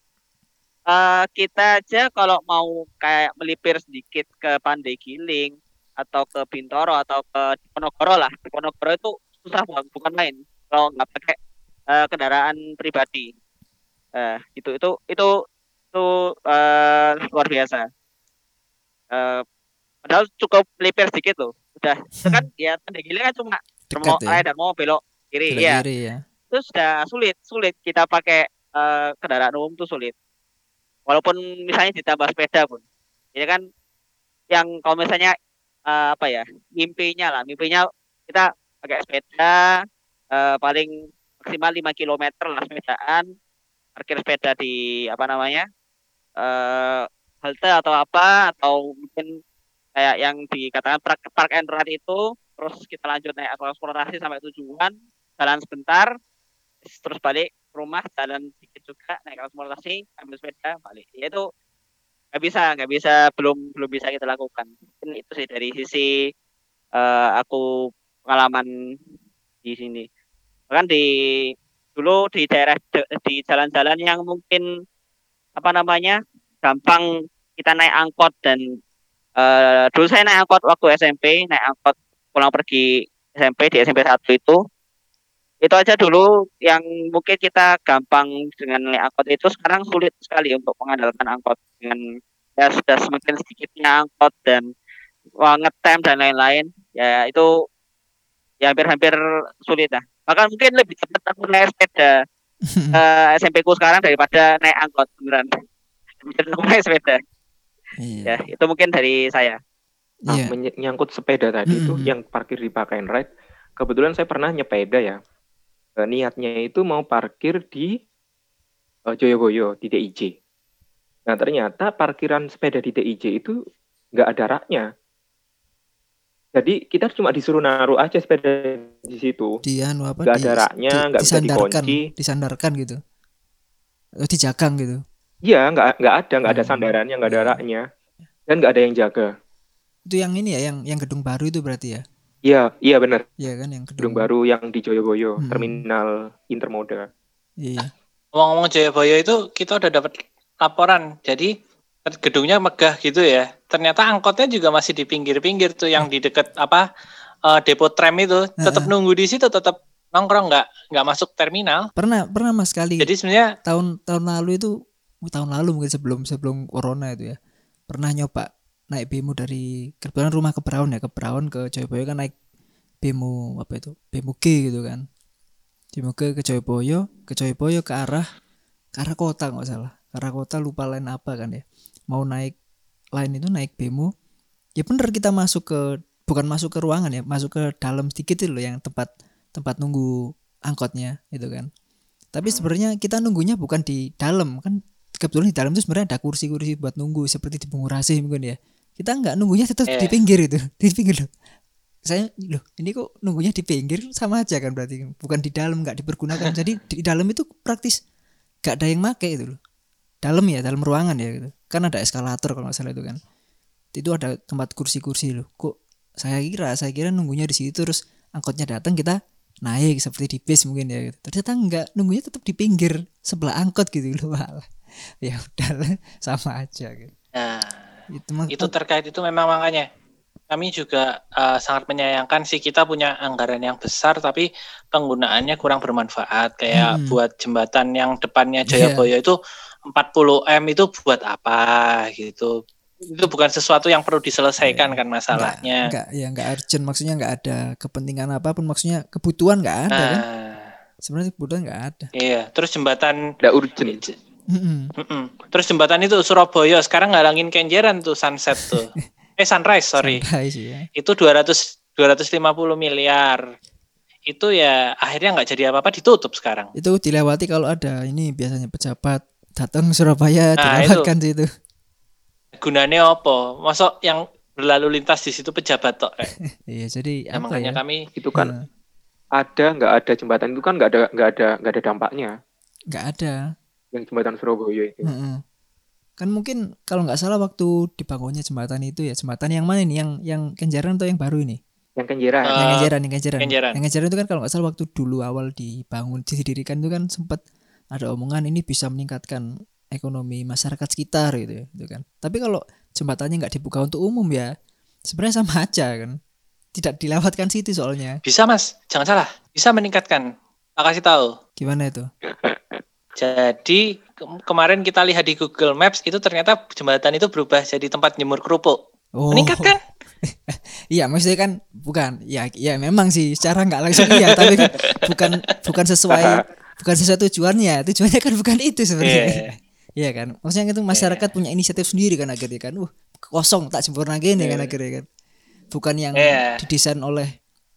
eh, kita aja kalau mau kayak melipir sedikit ke Pandai Giling atau ke Bintoro atau ke Diponegoro lah. Diponegoro itu susah bukan bukan main. Kalau nggak pakai eh, kendaraan pribadi. Eh itu itu itu itu eh, luar biasa. Eh padahal cukup melipir sedikit loh. Udah. Itu [laughs] kan ya Pandai Giling kan cuma Darmo ya. Raya Darmo belok kiri Belok ya kiri ya. itu sudah sulit sulit kita pakai eh, kendaraan umum itu sulit. Walaupun misalnya ditambah sepeda pun. Ya kan yang kalau misalnya eh, apa ya mimpinya lah. Mimpinya kita pakai sepeda eh, paling maksimal 5 km lah sepedaan parkir sepeda di apa namanya eh halte atau apa atau mungkin kayak yang dikatakan park, park and ride itu terus kita lanjut naik transportasi sampai tujuan jalan sebentar terus balik rumah jalan dikit juga naik transportasi ambil sepeda balik. Ya itu nggak bisa nggak bisa belum belum bisa kita lakukan. Mungkin itu sih dari sisi eh, aku pengalaman di sini. Bahkan di dulu di daerah di jalan-jalan yang mungkin apa namanya gampang kita naik angkot dan eh, dulu saya naik angkot waktu SMP naik angkot pulang pergi SMP di SMP 1 itu itu aja dulu yang mungkin kita gampang dengan naik angkot itu sekarang sulit sekali untuk mengandalkan angkot dengan ya sudah semakin sedikitnya angkot dan wah, ngetem dan lain-lain ya itu ya hampir-hampir sulit lah bahkan mungkin lebih cepat aku naik sepeda [laughs] eh, SMP ku sekarang daripada naik angkot beneran aku naik sepeda Iya. Ya, itu mungkin dari saya. Nah, Iya. menye- nyangkut sepeda tadi itu Mm-mm. yang parkir di and ride. Kebetulan saya pernah nyepeda ya. Eh, niatnya itu mau parkir di eh, Joyoboyo di DIJ. Nah ternyata parkiran sepeda di DIJ itu nggak ada raknya. Jadi kita cuma disuruh naruh aja sepeda di situ. Di anu apa? Di- ada raknya, di- nggak bisa disandarkan, dikunci. disandarkan gitu. Atau dijagang gitu. Iya nggak nggak ada nggak ada Hmm. sandarannya nggak ada Iya. raknya dan nggak ada yang jaga. Itu yang ini ya, yang yang gedung baru itu berarti ya? Iya iya benar Iya kan yang gedung gedung, baru yang di Joyoboyo Hmm. terminal intermoda. Iya. Ngomong-ngomong Jayabaya itu kita udah dapat laporan. Jadi gedungnya megah gitu ya. Ternyata angkotnya juga masih di pinggir-pinggir tuh yang di deket apa eh, depo tram itu. Tetap Heeh. nunggu di situ, tetap nongkrong nggak nggak masuk terminal. Pernah pernah Mas sekali. Jadi sebenarnya tahun tahun lalu itu tahun lalu mungkin sebelum sebelum corona itu ya. Pernah nyoba naik bemo dari kebetulan rumah ke Braun ya, ke Braun ke Joyoboyo kan naik bemo apa itu? Bemo G gitu kan. Bemo G ke Joyoboyo, ke Joyoboyo ke arah ke arah kota nggak salah. Ke arah kota lupa lain apa kan ya. Mau naik lain itu naik bemo. Ya bener kita masuk ke bukan masuk ke ruangan ya, masuk ke dalam sedikit itu loh yang tempat tempat nunggu angkotnya itu kan. Tapi sebenarnya kita nunggunya bukan di dalam kan kebetulan di dalam itu sebenarnya ada kursi-kursi buat nunggu seperti di pengurasi mungkin ya. Kita nggak nunggunya tetap di Iya. pinggir itu, di pinggir loh. Saya loh ini kok nunggunya di pinggir sama aja kan berarti bukan di dalam nggak dipergunakan. [laughs] Jadi di dalam itu praktis nggak ada yang make itu loh. Dalam ya dalam ruangan ya gitu. Kan ada eskalator kalau nggak salah itu kan. Itu ada tempat kursi-kursi loh. Kok saya kira saya kira nunggunya di situ terus angkotnya datang kita naik seperti di bis mungkin ya gitu. Ternyata enggak, nunggunya tetap di pinggir sebelah angkot gitu loh. [laughs] Ya udahlah sama aja gitu. nah, Itu itu terkait itu memang makanya kami juga eh, sangat menyayangkan sih kita punya anggaran yang besar tapi penggunaannya kurang bermanfaat kayak Hmm. buat jembatan yang depannya Iya. Jayabaya itu 40 m itu buat apa gitu itu bukan sesuatu yang perlu diselesaikan kan masalahnya enggak ya enggak urgent maksudnya enggak ada kepentingan apa pun maksudnya kebutuhan enggak ada kan. nah Sebenarnya kebutuhan enggak ada. iya terus jembatan Nggak urgent. Mm-mm. Mm-mm. terus jembatan itu Surabaya sekarang ngalangin Kenjeran tuh sunset tuh [laughs] eh sunrise sorry sih ya. itu 200 250 miliar itu ya akhirnya nggak jadi apa-apa ditutup sekarang Itu dilewati kalau ada ini biasanya pejabat datang Surabaya Nah, dilewatkan itu. gunanya apa masuk yang berlalu lintas di situ pejabat tok eh. [laughs] Iya, jadi Ya, apa makanya ya? kami Itu kan Nah, ada nggak ada jembatan itu kan nggak ada nggak ada nggak ada dampaknya enggak ada. Yang jembatan Surabaya itu. Mm-mm. Kan mungkin kalau nggak salah waktu dibangunnya jembatan itu ya jembatan yang mana nih? Yang yang Kenjeran atau yang baru ini? Yang Kenjeran. Eh, yang Kenjeran, yang Kenjeran. Kenjeran. Yang Kenjeran itu kan kalau nggak salah waktu dulu awal dibangun, didirikan itu kan sempat ada omongan ini bisa meningkatkan ekonomi masyarakat sekitar gitu ya, gitu kan. Tapi kalau jembatannya nggak dibuka untuk umum ya, sebenarnya sama [laughs] aja kan. Tidak dilewatkan situ soalnya. bisa mas jangan salah bisa meningkatkan tak kasih tahu Gimana itu? [laughs] jadi ke- kemarin kita lihat di Google Maps itu ternyata jembatan itu berubah jadi tempat jemur kerupuk Oh. meningkatkan [laughs] Iya, maksudnya kan bukan. Ya, ya memang sih secara nggak langsung iya, tapi kan bukan bukan sesuai bukan sesuai tujuannya. Tujuannya kan bukan itu sebenarnya. Iya. Iya [laughs] kan? Maksudnya itu masyarakat punya inisiatif sendiri kan akhirnya kan. Uh, kosong tak sempurna gini kan Iya. akhirnya kan. Bukan yang Iya. didesain oleh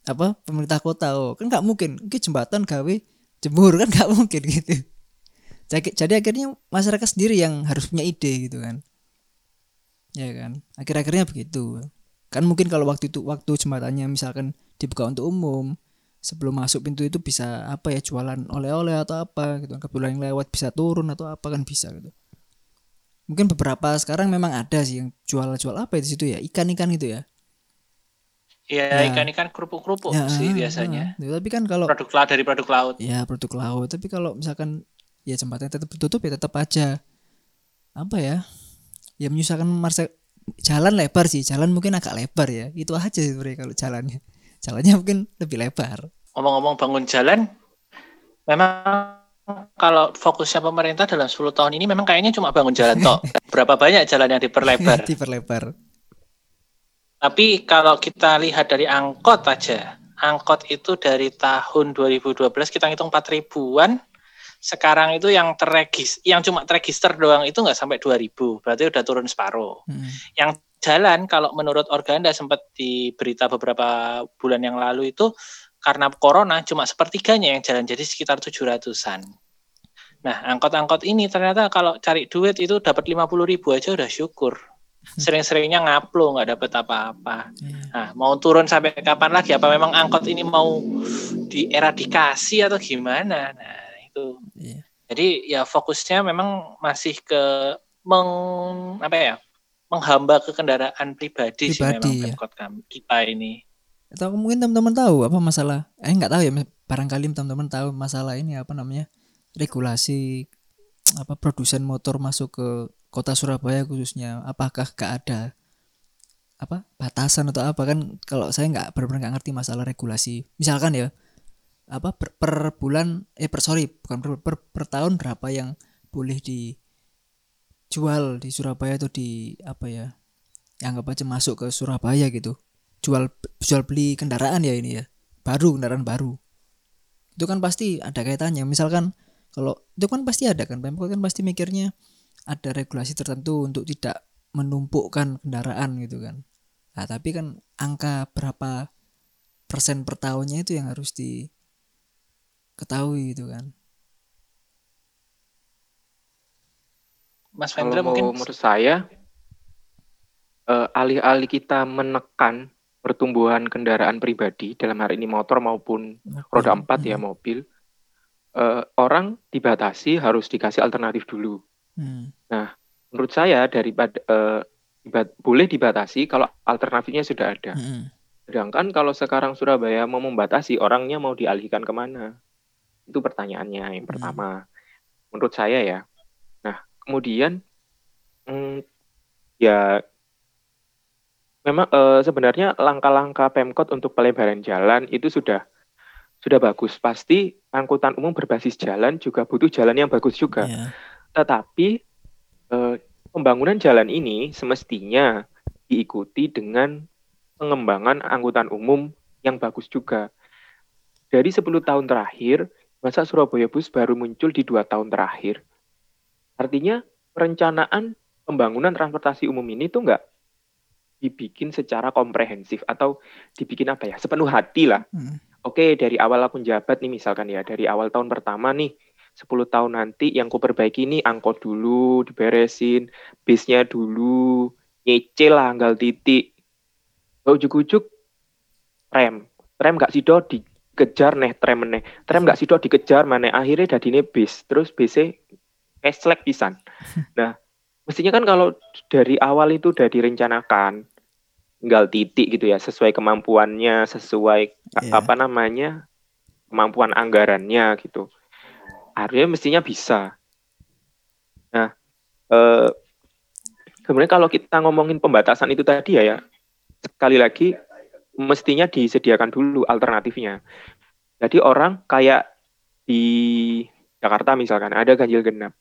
apa pemerintah kota. Oh, kan nggak mungkin. Ini jembatan gawe jemur kan nggak mungkin gitu. Jadi, jadi akhirnya masyarakat sendiri yang harus punya ide gitu kan. Ya kan? Akhir-akhirnya begitu. Kan mungkin kalau waktu itu waktu jembatannya misalkan dibuka untuk umum, sebelum masuk pintu itu bisa apa ya jualan oleh-oleh atau apa gitu. Kebetulan yang lewat bisa turun atau apa kan bisa gitu. Mungkin beberapa sekarang memang ada sih yang jual-jual apa di situ ya, ikan-ikan gitu ya. Iya Ya. ikan-ikan kerupuk-kerupuk Ya, sih ah, biasanya ah. Tapi kan kalau produk laut dari produk laut ya produk laut, tapi kalau misalkan ya jembatannya tetap ditutup ya tetap aja apa ya? Ya menyusahkan marsa jalan lebar sih, jalan mungkin agak lebar ya. Itu aja sih sebenarnya kalau jalannya. Jalannya mungkin lebih lebar. ngomong-ngomong bangun jalan memang kalau fokusnya pemerintah dalam 10 tahun ini memang kayaknya cuma bangun jalan tok [laughs] berapa banyak jalan yang diperlebar [laughs] Diperlebar. Tapi kalau kita lihat dari angkot aja, angkot itu dari tahun 2012 kita hitung 4 ribuan sekarang itu yang terregis, yang cuma terregister doang itu nggak sampai 2000, berarti udah turun separuh. Hmm. Yang jalan kalau menurut Organda sempat di berita beberapa bulan yang lalu itu karena corona cuma sepertiganya yang jalan, jadi sekitar 700-an. Nah, angkot-angkot ini ternyata kalau cari duit itu dapat 50 ribu aja udah syukur. Sering-seringnya ngaplo nggak dapat apa-apa. Iya. Nah, mau turun sampai kapan lagi? Apa memang angkot ini mau dieradikasi atau gimana? Nah, itu. Iya. Jadi ya fokusnya memang masih ke meng apa ya? menghamba ke kendaraan pribadi, sih memang Pribadi, ya. Pemkot kami kita ini. Atau mungkin teman-teman tahu apa masalah? Eh nggak tahu ya, barangkali teman-teman tahu masalah ini apa namanya regulasi apa produsen motor masuk ke kota Surabaya khususnya. Apakah gak ada apa batasan atau apa kan? Kalau saya nggak benar-benar nggak ngerti masalah regulasi. Misalkan ya apa per, per bulan eh per sorry bukan per, per, per tahun berapa yang boleh dijual di Surabaya atau di apa ya anggap aja masuk ke Surabaya gitu. Jual jual beli kendaraan ya ini ya. Baru kendaraan baru. Itu kan pasti ada kaitannya. Misalkan kalau itu kan pasti ada kan Pemkot kan pasti mikirnya ada regulasi tertentu untuk tidak menumpukkan kendaraan gitu kan. Nah tapi kan angka berapa persen per tahunnya itu yang harus diketahui gitu kan Mas Vendra mau mungkin menurut saya eh, alih-alih kita menekan pertumbuhan kendaraan pribadi dalam hari ini motor maupun roda empat ya mobil, eh, orang dibatasi harus dikasih alternatif dulu. Hmm. Menurut saya daripada eh, dibat- boleh dibatasi kalau alternatifnya sudah ada. Hmm. Sedangkan kalau sekarang Surabaya mau membatasi orangnya mau dialihkan ke mana? Itu pertanyaannya yang pertama. Menurut saya ya. Nah kemudian hmm, ya memang eh, sebenarnya langkah-langkah Pemkot untuk pelebaran jalan itu sudah sudah bagus. Pasti angkutan umum berbasis jalan juga butuh jalan yang bagus juga. Ya. Tetapi eh, pembangunan jalan ini semestinya diikuti dengan pengembangan angkutan umum yang bagus juga. Dari 10 tahun terakhir, masa Surabaya Bus baru muncul di dua tahun terakhir. Artinya perencanaan pembangunan transportasi umum ini tuh nggak dibikin secara komprehensif atau dibikin apa ya sepenuh hati lah. Hmm. Oke, dari awal aku jabat nih misalkan ya, dari awal tahun pertama nih, 10 tahun nanti yang ku perbaiki nih angkot dulu, diberesin, bisnya dulu, nyicil lah, anggal titik. Ujuk-ujuk, rem. Rem gak sido dikejar neh, rem neh. Rem gak sido dikejar mana, akhirnya dadine bis. Terus bisnya keslek pisan. [laughs] Nah, mestinya kan kalau dari awal itu udah direncanakan, tinggal titik gitu ya, sesuai kemampuannya, sesuai Iya. apa namanya kemampuan anggarannya gitu. Harusnya mestinya bisa. Nah, eh, kemudian kalau kita ngomongin pembatasan itu tadi ya, ya sekali lagi mestinya disediakan dulu alternatifnya. Jadi orang kayak di Jakarta misalkan ada ganjil genap,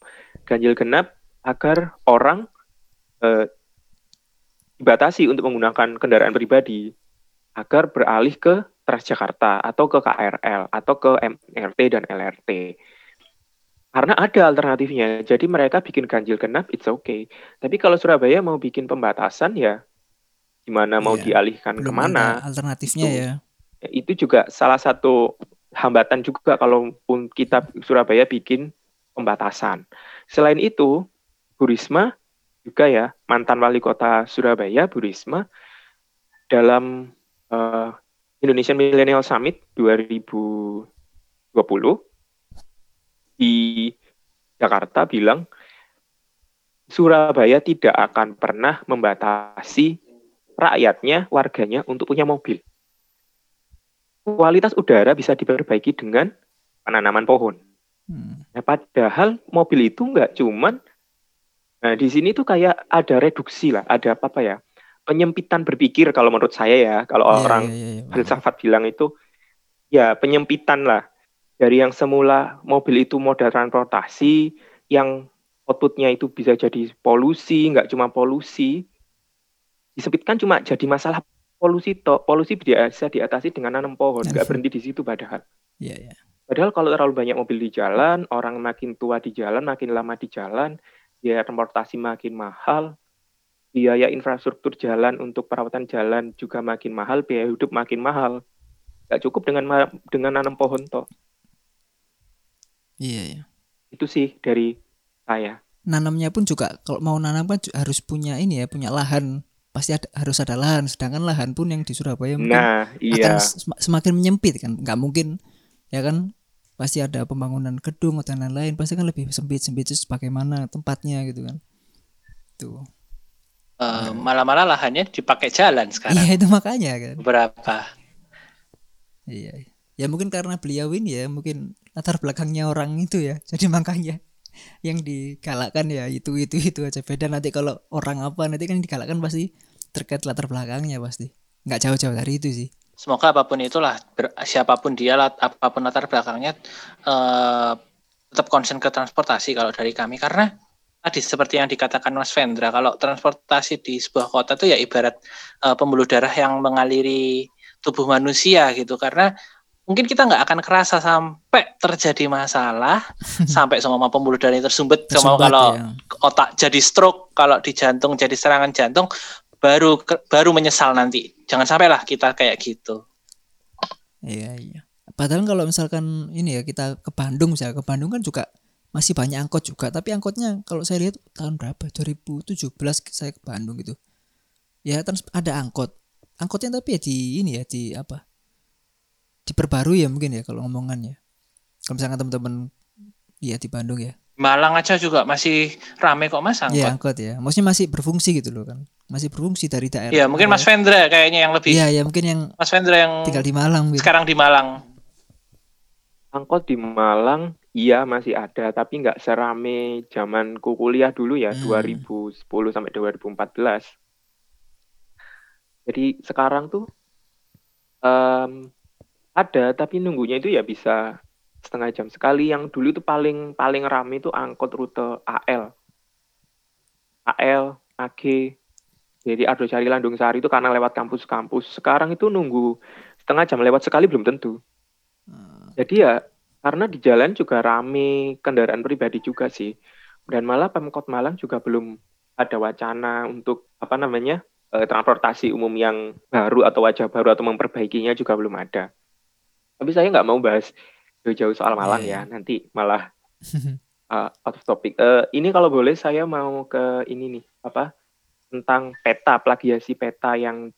ganjil genap agar orang eh, dibatasi untuk menggunakan kendaraan pribadi agar beralih ke Transjakarta atau ke KRL atau ke MRT dan LRT. Karena ada alternatifnya. Jadi mereka bikin ganjil genap, it's okay. Tapi kalau Surabaya mau bikin pembatasan ya gimana mau Iya, dialihkan belum ke mana? alternatifnya Itu. ya Ya, Itu juga salah satu hambatan juga kalaupun kita Surabaya bikin pembatasan. Selain itu, Bu Risma juga ya mantan wali kota Surabaya, Bu Risma dalam eh, Indonesian Millennial Summit 2020 di Jakarta bilang Surabaya tidak akan pernah membatasi rakyatnya, warganya untuk punya mobil. Kualitas udara bisa diperbaiki dengan penanaman pohon. Hmm. Nah, padahal mobil itu nggak cuman Nah, di sini tuh kayak ada reduksi lah, ada apa apa ya? Penyempitan berpikir kalau menurut saya ya, kalau Iya, orang iya, iya, paham. filsafat bilang itu ya penyempitan lah. Dari yang semula mobil itu moda transportasi yang outputnya itu bisa jadi polusi, nggak cuma polusi, disempitkan cuma jadi masalah polusi toh. Polusi bisa diatasi dengan nanam pohon, nggak Nanam. berhenti di situ padahal. Iya, iya. Padahal kalau terlalu banyak mobil di jalan, orang makin tua di jalan, makin lama di jalan, biaya transportasi makin mahal, biaya infrastruktur jalan untuk perawatan jalan juga makin mahal, biaya hidup makin mahal. Gak cukup dengan ma- dengan nanam pohon toh. Iya, iya. Itu sih dari saya. Nanamnya pun juga kalau mau nanam kan harus punya ini ya, punya lahan. Pasti ada, harus ada lahan. Sedangkan lahan pun yang di Surabaya mungkin Nah, akan iya. sem- semakin menyempit kan. Nggak mungkin ya kan pasti ada pembangunan gedung dan lain-lain pasti kan lebih sempit sempit terus bagaimana tempatnya gitu kan tuh Eh, malah-malah lahannya dipakai jalan sekarang. iya itu makanya kan Beberapa. iya ya mungkin karena beliau ini ya mungkin latar belakangnya orang itu ya jadi makanya yang digalakkan ya itu itu itu aja beda nanti kalau orang apa nanti kan digalakkan pasti terkait latar belakangnya pasti nggak jauh-jauh dari itu sih Semoga apa pun itulah, ber- siapa pun dia, lat- apa pun latar belakangnya, eh, tetap konsen ke transportasi kalau dari kami. Karena tadi seperti yang dikatakan Mas Vendra, kalau transportasi di sebuah kota itu ya ibarat eh, pembuluh darah yang mengaliri tubuh manusia gitu. Karena mungkin kita nggak akan kerasa sampai terjadi masalah, [laughs] sampai semua pembuluh darah tersumbat, sama kalau ya. otak jadi stroke, kalau di jantung jadi serangan jantung, baru baru menyesal nanti. Jangan sampailah kita kayak gitu. Iya iya. Padahal kalau misalkan ini ya kita ke Bandung misalnya ke Bandung kan juga masih banyak angkot juga. Tapi angkotnya kalau saya lihat tahun berapa? 2017 saya ke Bandung gitu. Ya trans ada angkot. Angkotnya tapi ya di ini ya di apa? Diperbarui ya mungkin ya kalau ngomongannya. Kalau misalkan teman-teman Iya di Bandung ya. Malang aja juga masih rame kok mas Iya angkot. angkot ya. Maksudnya masih berfungsi gitu loh kan. Masih berfungsi dari daerah. Iya mungkin Mas Vendra kayaknya yang lebih. Iya ya mungkin yang Mas Vendra yang tinggal di Malang gitu. sekarang di Malang. Angkot di Malang iya masih ada, tapi nggak serame zamanku kuliah dulu ya, Hmm. 2010 sampai 2014. Jadi sekarang tuh em, ada, tapi nunggunya itu ya bisa setengah jam sekali. Yang dulu itu paling paling rame itu angkot rute AL, AL, AG. Jadi Ardo Cari Landung Sari itu karena lewat kampus-kampus. Sekarang itu nunggu setengah jam lewat sekali belum tentu. Jadi ya karena di jalan juga rame kendaraan pribadi juga sih. Dan malah Pemkot Malang juga belum ada wacana untuk apa namanya eh, transportasi umum yang baru atau wajah baru atau memperbaikinya juga belum ada. Tapi saya nggak mau bahas jauh-jauh soal Malang Iya, ya, nanti malah eh, [laughs] out of topic. Eh, ini kalau boleh saya mau ke ini nih apa tentang peta plagiasi peta yang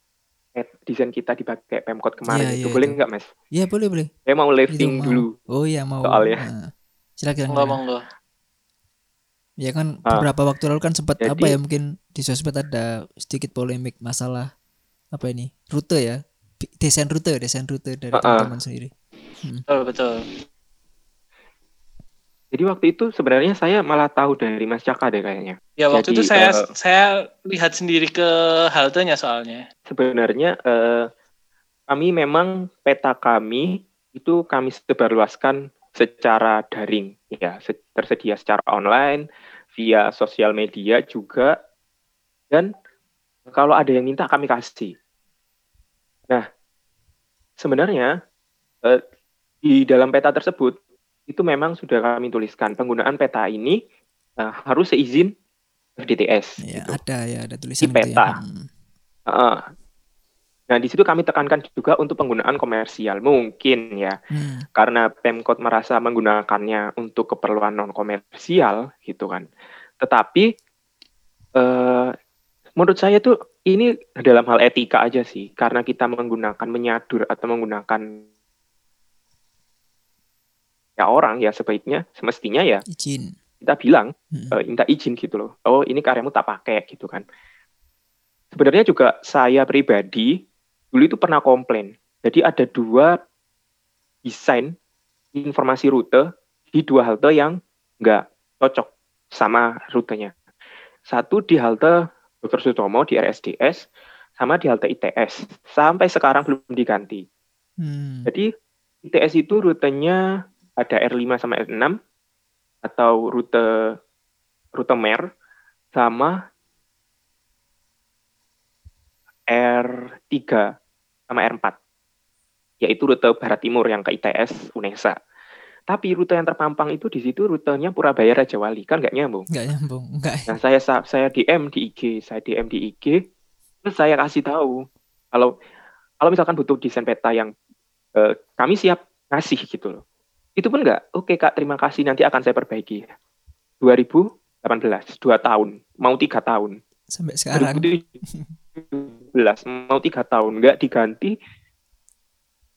pet- desain kita dipakai Pemkot kemarin Iya, itu iya, boleh itu. nggak mas? Iya boleh boleh. Saya mau Itu lifting mau. dulu. Oh iya mau. Soalnya. Nah, silakan. Silakan. monggo. Ya kan Ah. beberapa waktu lalu kan sempat Jadi- apa ya mungkin di sosmed ada sedikit polemik masalah apa ini rute ya desain rute desain rute dari Ah, ah. teman-teman sendiri. Betul betul. Jadi waktu itu sebenarnya saya malah tahu dari Mas Caka deh kayaknya. Ya waktu Jadi, itu saya eh, saya lihat sendiri ke haltenya soalnya. Sebenarnya eh, kami memang peta kami itu kami sebarluaskan secara daring ya, se- tersedia secara online, via sosial media juga dan kalau ada yang minta kami kasih. Nah, sebenarnya eh, di dalam peta tersebut itu memang sudah kami tuliskan penggunaan peta ini eh, harus seizin FDTS. Ya gitu. ada ya ada tulisan Di ya. peta. Heeh. Nah, di situ kami tekankan juga untuk penggunaan komersial. Mungkin ya, Hmm. karena Pemkot merasa menggunakannya untuk keperluan non komersial gitu kan. Tetapi eh menurut saya tuh ini dalam hal etika aja sih, karena kita menggunakan menyadur atau menggunakan ya orang ya sebaiknya semestinya ya izin. kita bilang Hmm. eh, minta izin gitu loh. Oh ini karyamu tak pakai gitu kan. Sebenarnya juga saya pribadi dulu itu pernah komplain. Jadi ada dua desain informasi rute di dua halte yang nggak cocok sama rutenya. Satu di halte Dr. Sutomo di RSDS, sama di halte ITS. Sampai sekarang belum diganti. Hmm. Jadi ITS itu rutenya ada R5 sama R6 atau rute rute MER sama R3 sama R4 yaitu rute barat timur yang ke ITS UNESA. Tapi rute yang terpampang itu di situ rutenya Purabaya Raja Wali kan nggak nyambung. nggak nyambung nggak Nah saya sa- saya DM di IG, saya DM di IG, terus saya kasih tahu kalau kalau misalkan butuh desain peta yang eh, kami siap ngasih gitu loh. Itu pun nggak, oke kak terima kasih nanti akan saya perbaiki. 2018, dua tahun, mau tiga tahun. sampai sekarang 2017 mau tiga tahun nggak diganti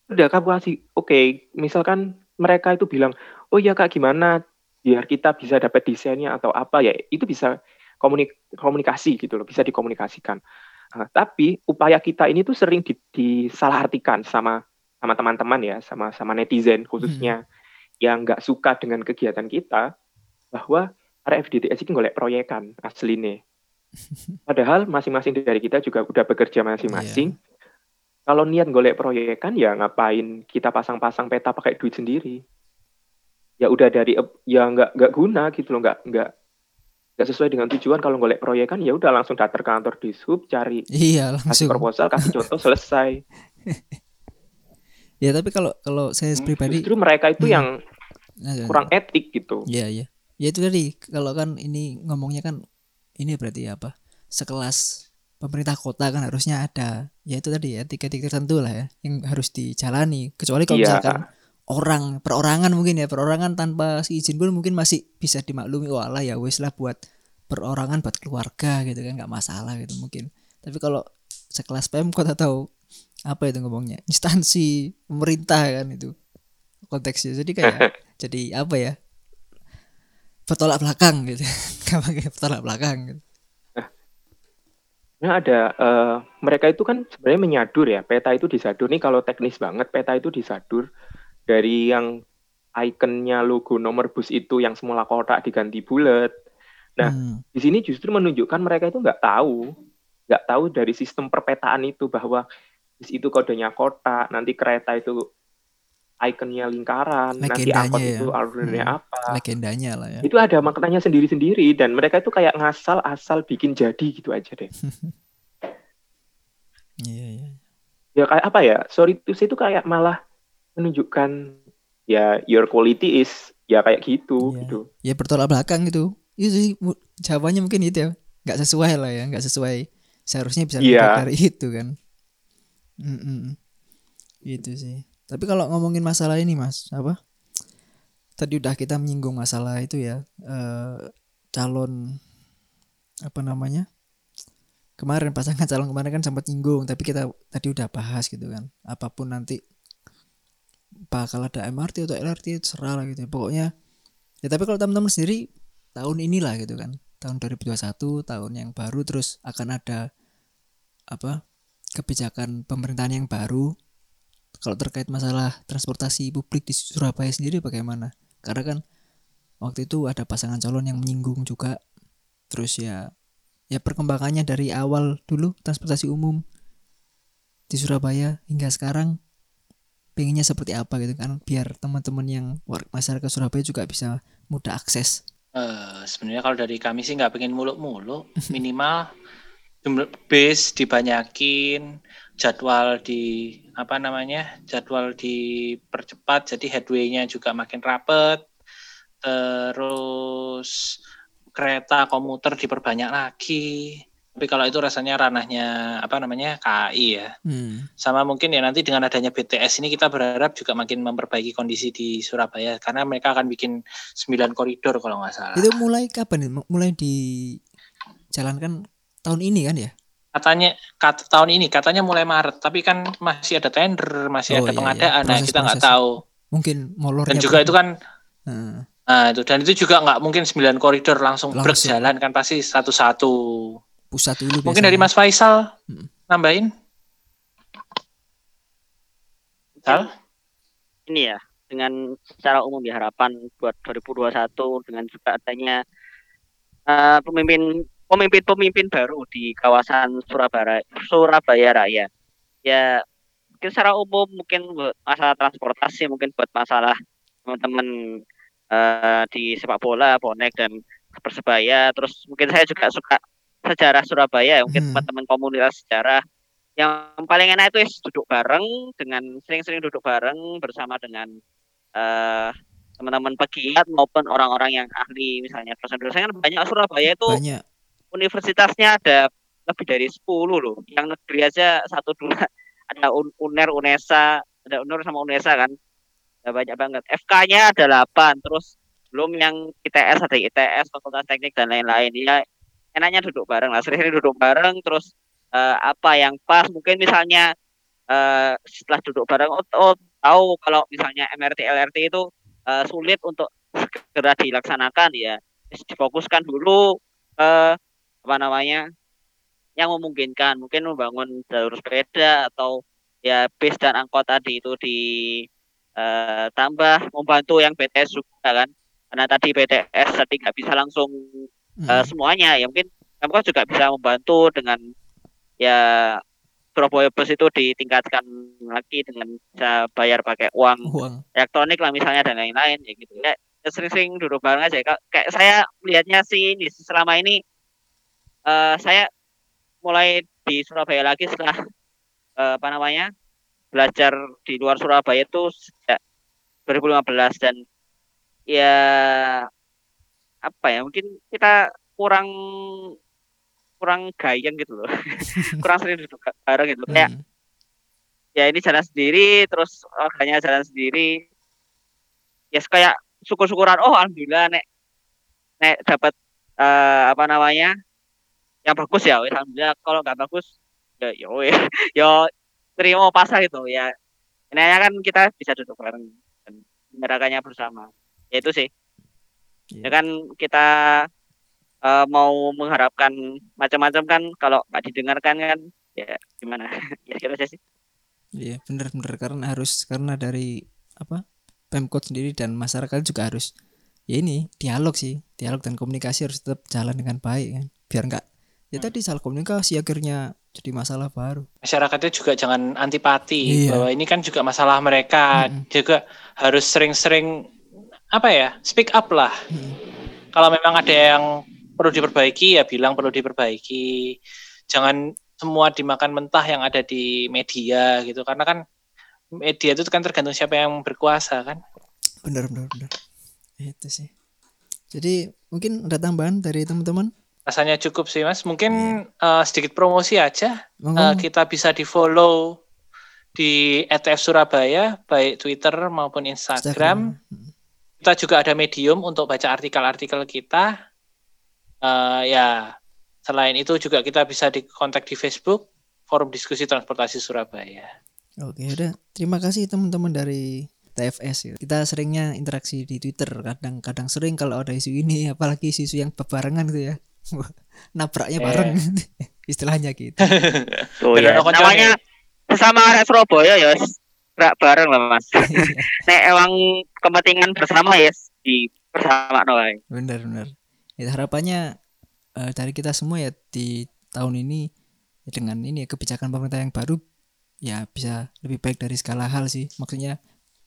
udah kamu kasih oke misalkan mereka itu bilang oh ya kak gimana biar kita bisa dapat desainnya atau apa? Ya itu bisa komunik komunikasi gitu loh bisa dikomunikasikan. Nah, tapi upaya kita ini tuh sering di- disalahartikan sama sama teman-teman ya sama sama netizen khususnya yang nggak suka dengan kegiatan kita bahwa para FDTS ini golek proyekan asli nih [laughs] Padahal masing-masing dari kita juga udah bekerja masing-masing. Kalau niat golek proyekan ya ngapain kita pasang-pasang peta pakai duit sendiri? Ya udah dari ya nggak nggak guna gitu loh, nggak nggak nggak sesuai dengan tujuan kalau golek proyekan ya udah langsung datang ke kantor di sub cari iya kasih langsung proposal kasih contoh selesai. [laughs] ya tapi kalau kalau saya pribadi Justru mereka itu Hmm. yang Nah, kurang etik gitu. Iya iya. Ya itu tadi kalau kan ini ngomongnya kan ini berarti apa? Sekelas pemerintah kota kan harusnya ada ya itu tadi ya tiga-tiga tertentu lah ya yang harus dijalani. Kecuali kalau Iya. misalkan orang perorangan mungkin ya perorangan tanpa si izin pun mungkin masih bisa dimaklumi walah ya wes lah buat perorangan buat keluarga gitu kan nggak masalah gitu mungkin. Tapi kalau sekelas Pemkot atau apa itu ngomongnya [laughs] instansi pemerintah kan itu konteksnya jadi kayak [laughs] jadi apa ya bertolak belakang gitu [laughs] kayak bertolak belakang gitu. Nah ada eh, mereka itu kan sebenarnya menyadur ya peta itu disadur nih kalau teknis banget peta itu disadur dari yang ikonnya logo nomor bus itu yang semula kotak diganti bulat. Nah, Hmm. Di sini justru menunjukkan mereka itu nggak tahu nggak tahu dari sistem perpetaan itu bahwa bus itu kodenya kotak, nanti kereta itu ikonnya lingkaran, nanti Legendanya angkot ya. itu alurnya Hmm. apa. legendanya lah ya Itu ada maknanya sendiri-sendiri dan mereka itu kayak ngasal asal bikin jadi gitu aja deh. [laughs] iya iya ya kayak apa ya sorry to say itu kayak malah menunjukkan ya your quality is ya kayak gitu Iya. gitu ya bertolak belakang gitu itu sih mu- jawabannya mungkin itu ya nggak sesuai lah ya nggak sesuai seharusnya bisa lebih Iya. dari [laughs] itu kan Mm-mm. itu sih tapi kalau ngomongin masalah ini mas apa? Tadi udah kita menyinggung masalah itu ya eh, calon apa namanya? Kemarin pasangan calon kemarin kan sempat nyinggung tapi kita tadi udah bahas gitu kan. Apa pun nanti bakal ada MRT atau LRT serah lah gitu. Ya. pokoknya ya tapi kalau teman-teman sendiri tahun inilah gitu kan. Tahun 2021 tahun yang baru terus akan ada apa kebijakan pemerintahan yang baru kalau terkait masalah transportasi publik di Surabaya sendiri bagaimana? Karena kan waktu itu ada pasangan calon yang menyinggung juga. Terus ya ya perkembangannya dari awal dulu transportasi umum di Surabaya hingga sekarang pengennya seperti apa gitu kan? Biar teman-teman yang masyarakat Surabaya juga bisa mudah akses. Eh, sebenarnya kalau dari kami sih nggak pengen muluk-muluk, minimal jumlah base dibanyakin, jadwal di apa namanya, jadwal dipercepat, jadi headway-nya juga makin rapet, terus kereta komuter diperbanyak lagi. Tapi kalau itu rasanya ranahnya apa namanya KAI ya. Hmm. Sama mungkin ya nanti dengan adanya BTS ini kita berharap juga makin memperbaiki kondisi di Surabaya karena mereka akan bikin 9 koridor kalau nggak salah. Itu mulai kapan? Mulai dijalankan tahun ini kan ya? Katanya kat, tahun ini katanya mulai Maret, tapi kan masih ada tender, masih Oh, ada iya, pengadaan, iya. nah kita nggak tahu. Mungkin molornya Dan juga pun- itu kan Heeh. Nah, itu dan itu juga nggak mungkin 9 koridor langsung, Langsung. berjalan kan pasti satu-satu. pusat dulu Mungkin biasanya. dari Mas Faisal Mm. nambahin. Sal? ini ya dengan secara umum ya harapan buat 2021 dengan juga adanya eh, pemimpin pemimpin-pemimpin baru di kawasan Surabaya Surabaya Raya. Ya mungkin secara umum mungkin buat masalah transportasi mungkin buat masalah teman-teman eh, di sepak bola, bonek dan persebaya. Terus mungkin saya juga suka sejarah Surabaya, mungkin Hmm. teman-teman komunitas sejarah yang paling enak itu duduk bareng dengan sering-sering duduk bareng bersama dengan eh teman-teman pegiat maupun orang-orang yang ahli misalnya dosen-dosen kan banyak Surabaya itu banyak universitasnya ada lebih dari 10 loh. Yang negeri aja satu dua. [laughs] Ada Un- UNER UNESA. Ada UNER sama UNESA kan. Ada banyak banget. FK-nya ada 8 terus belum yang ITS ada ITS Fakultas Teknik dan lain-lain. Ya enaknya duduk bareng lah. Sering-sering duduk bareng. Terus eh, apa yang pas? Mungkin misalnya eh, setelah duduk bareng oh, oh, tahu kalau misalnya MRT LRT itu eh, sulit untuk segera dilaksanakan. Ya difokuskan dulu eh, apa namanya yang memungkinkan. Mungkin membangun jalur sepeda atau ya bis dan angkot tadi itu ditambah membantu yang BTS juga kan. Karena tadi BTS tadi nggak bisa langsung Mm. eh, semuanya. Ya mungkin Pemkot juga bisa membantu dengan ya Surabaya Bus itu ditingkatkan lagi dengan bisa bayar pakai uang uang. elektronik lah misalnya dan lain-lain ya gitu. Ya sering-sering duduk bareng aja. Ka- kayak saya melihatnya sih ini selama ini eh, saya mulai di Surabaya lagi setelah eh, apa namanya belajar di luar Surabaya itu sejak 2015 dan ya apa ya mungkin kita kurang kurang gayeng gitu loh. [laughs] Kurang sering duduk bareng gitu kayak Mm. ya ini jalan sendiri terus orangnya jalan sendiri. Ya kayak syukur-syukuran oh alhamdulillah nek nek dapat eh, apa namanya yang bagus ya wes, alhamdulillah. Kalau nggak bagus ya ya wes, [laughs] ya terima pasar gitu ya. Enaknya kan kita bisa duduk bareng dan menyerahkannya bersama. Ya itu sih. Iya. ya kan kita eh, mau mengharapkan macam-macam kan kalau nggak didengarkan kan ya gimana? [laughs] Ya kira sih. Iya benar-benar karena harus karena dari apa Pemkot sendiri dan masyarakat juga harus ya ini dialog sih. Dialog dan komunikasi harus tetap jalan dengan baik kan. Biar enggak ya tadi salah komunikasi akhirnya jadi masalah baru Masyarakatnya juga jangan antipati Iya. bahwa ini kan juga masalah mereka. Mm-mm. Juga harus sering-sering apa ya speak up lah. Mm. Kalau memang ada yang perlu diperbaiki ya bilang perlu diperbaiki. Jangan semua dimakan mentah yang ada di media gitu karena kan media itu kan tergantung siapa yang berkuasa kan. benar benar benar itu sih jadi mungkin ada tambahan dari teman-teman Rasanya cukup sih Mas. Mungkin eh, sedikit promosi aja. Eh, kita bisa di follow di ETF Surabaya baik Twitter maupun Instagram. Mm. Kita juga ada medium untuk baca artikel-artikel kita. Eh, ya selain itu juga kita bisa di kontak di Facebook Forum Diskusi Transportasi Surabaya. Oke, udah. Terima kasih teman-teman dari TFS. ya. Kita seringnya interaksi di Twitter. Kadang-kadang sering kalau ada isu ini, apalagi isu-isu yang bebarengan gitu ya. [laughs] Nabraknya bareng [laughs] istilahnya gitu. [laughs] Oh Bener, ya, aku namanya sesama arek Surabaya ya gerak bareng lah mas. Nek emang kepentingan bersama ya di bersama no wae. benar benar. Ya, harapannya eh, dari kita semua ya di tahun ini ya dengan ini ya, kebijakan pemerintah yang baru ya bisa lebih baik dari segala hal sih. Maksudnya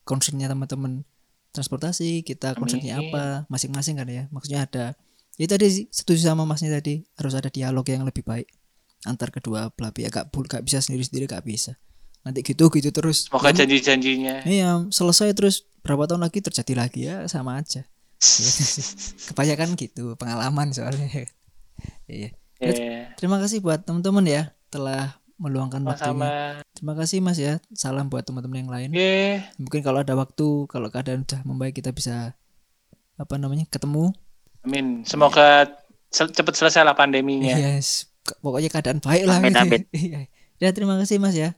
concernnya teman-teman transportasi kita concernnya apa masing-masing kan ya. Maksudnya ada ya tadi sih, setuju sama masnya tadi harus ada dialog yang lebih baik antar kedua belah pihak gak, gak bisa sendiri-sendiri gak bisa nanti gitu gitu terus Semoga Ya, janji-janjinya. Iya, selesai terus berapa tahun lagi terjadi lagi ya sama aja. [laughs] Sih. Kebanyakan gitu pengalaman soalnya. [laughs] iya. Ya, Terima kasih buat teman-teman ya telah meluangkan waktunya. sama-sama. Terima kasih Mas ya. Salam buat teman-teman yang lain. Oke. Mungkin kalau ada waktu, kalau keadaan sudah membaik kita bisa apa namanya ketemu. Amin. Semoga sel- cepat selesai lah pandeminya. Yes. Pokoknya keadaan baik lah. Amin, gitu. amin. [laughs] Iya. Ya terima kasih Mas ya.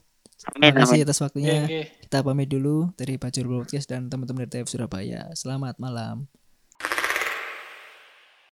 Amin, Terima kasih amin. atas waktunya. Oke. Kita pamit dulu dari Bajul Podcast dan teman-teman dari TF Surabaya. Selamat malam.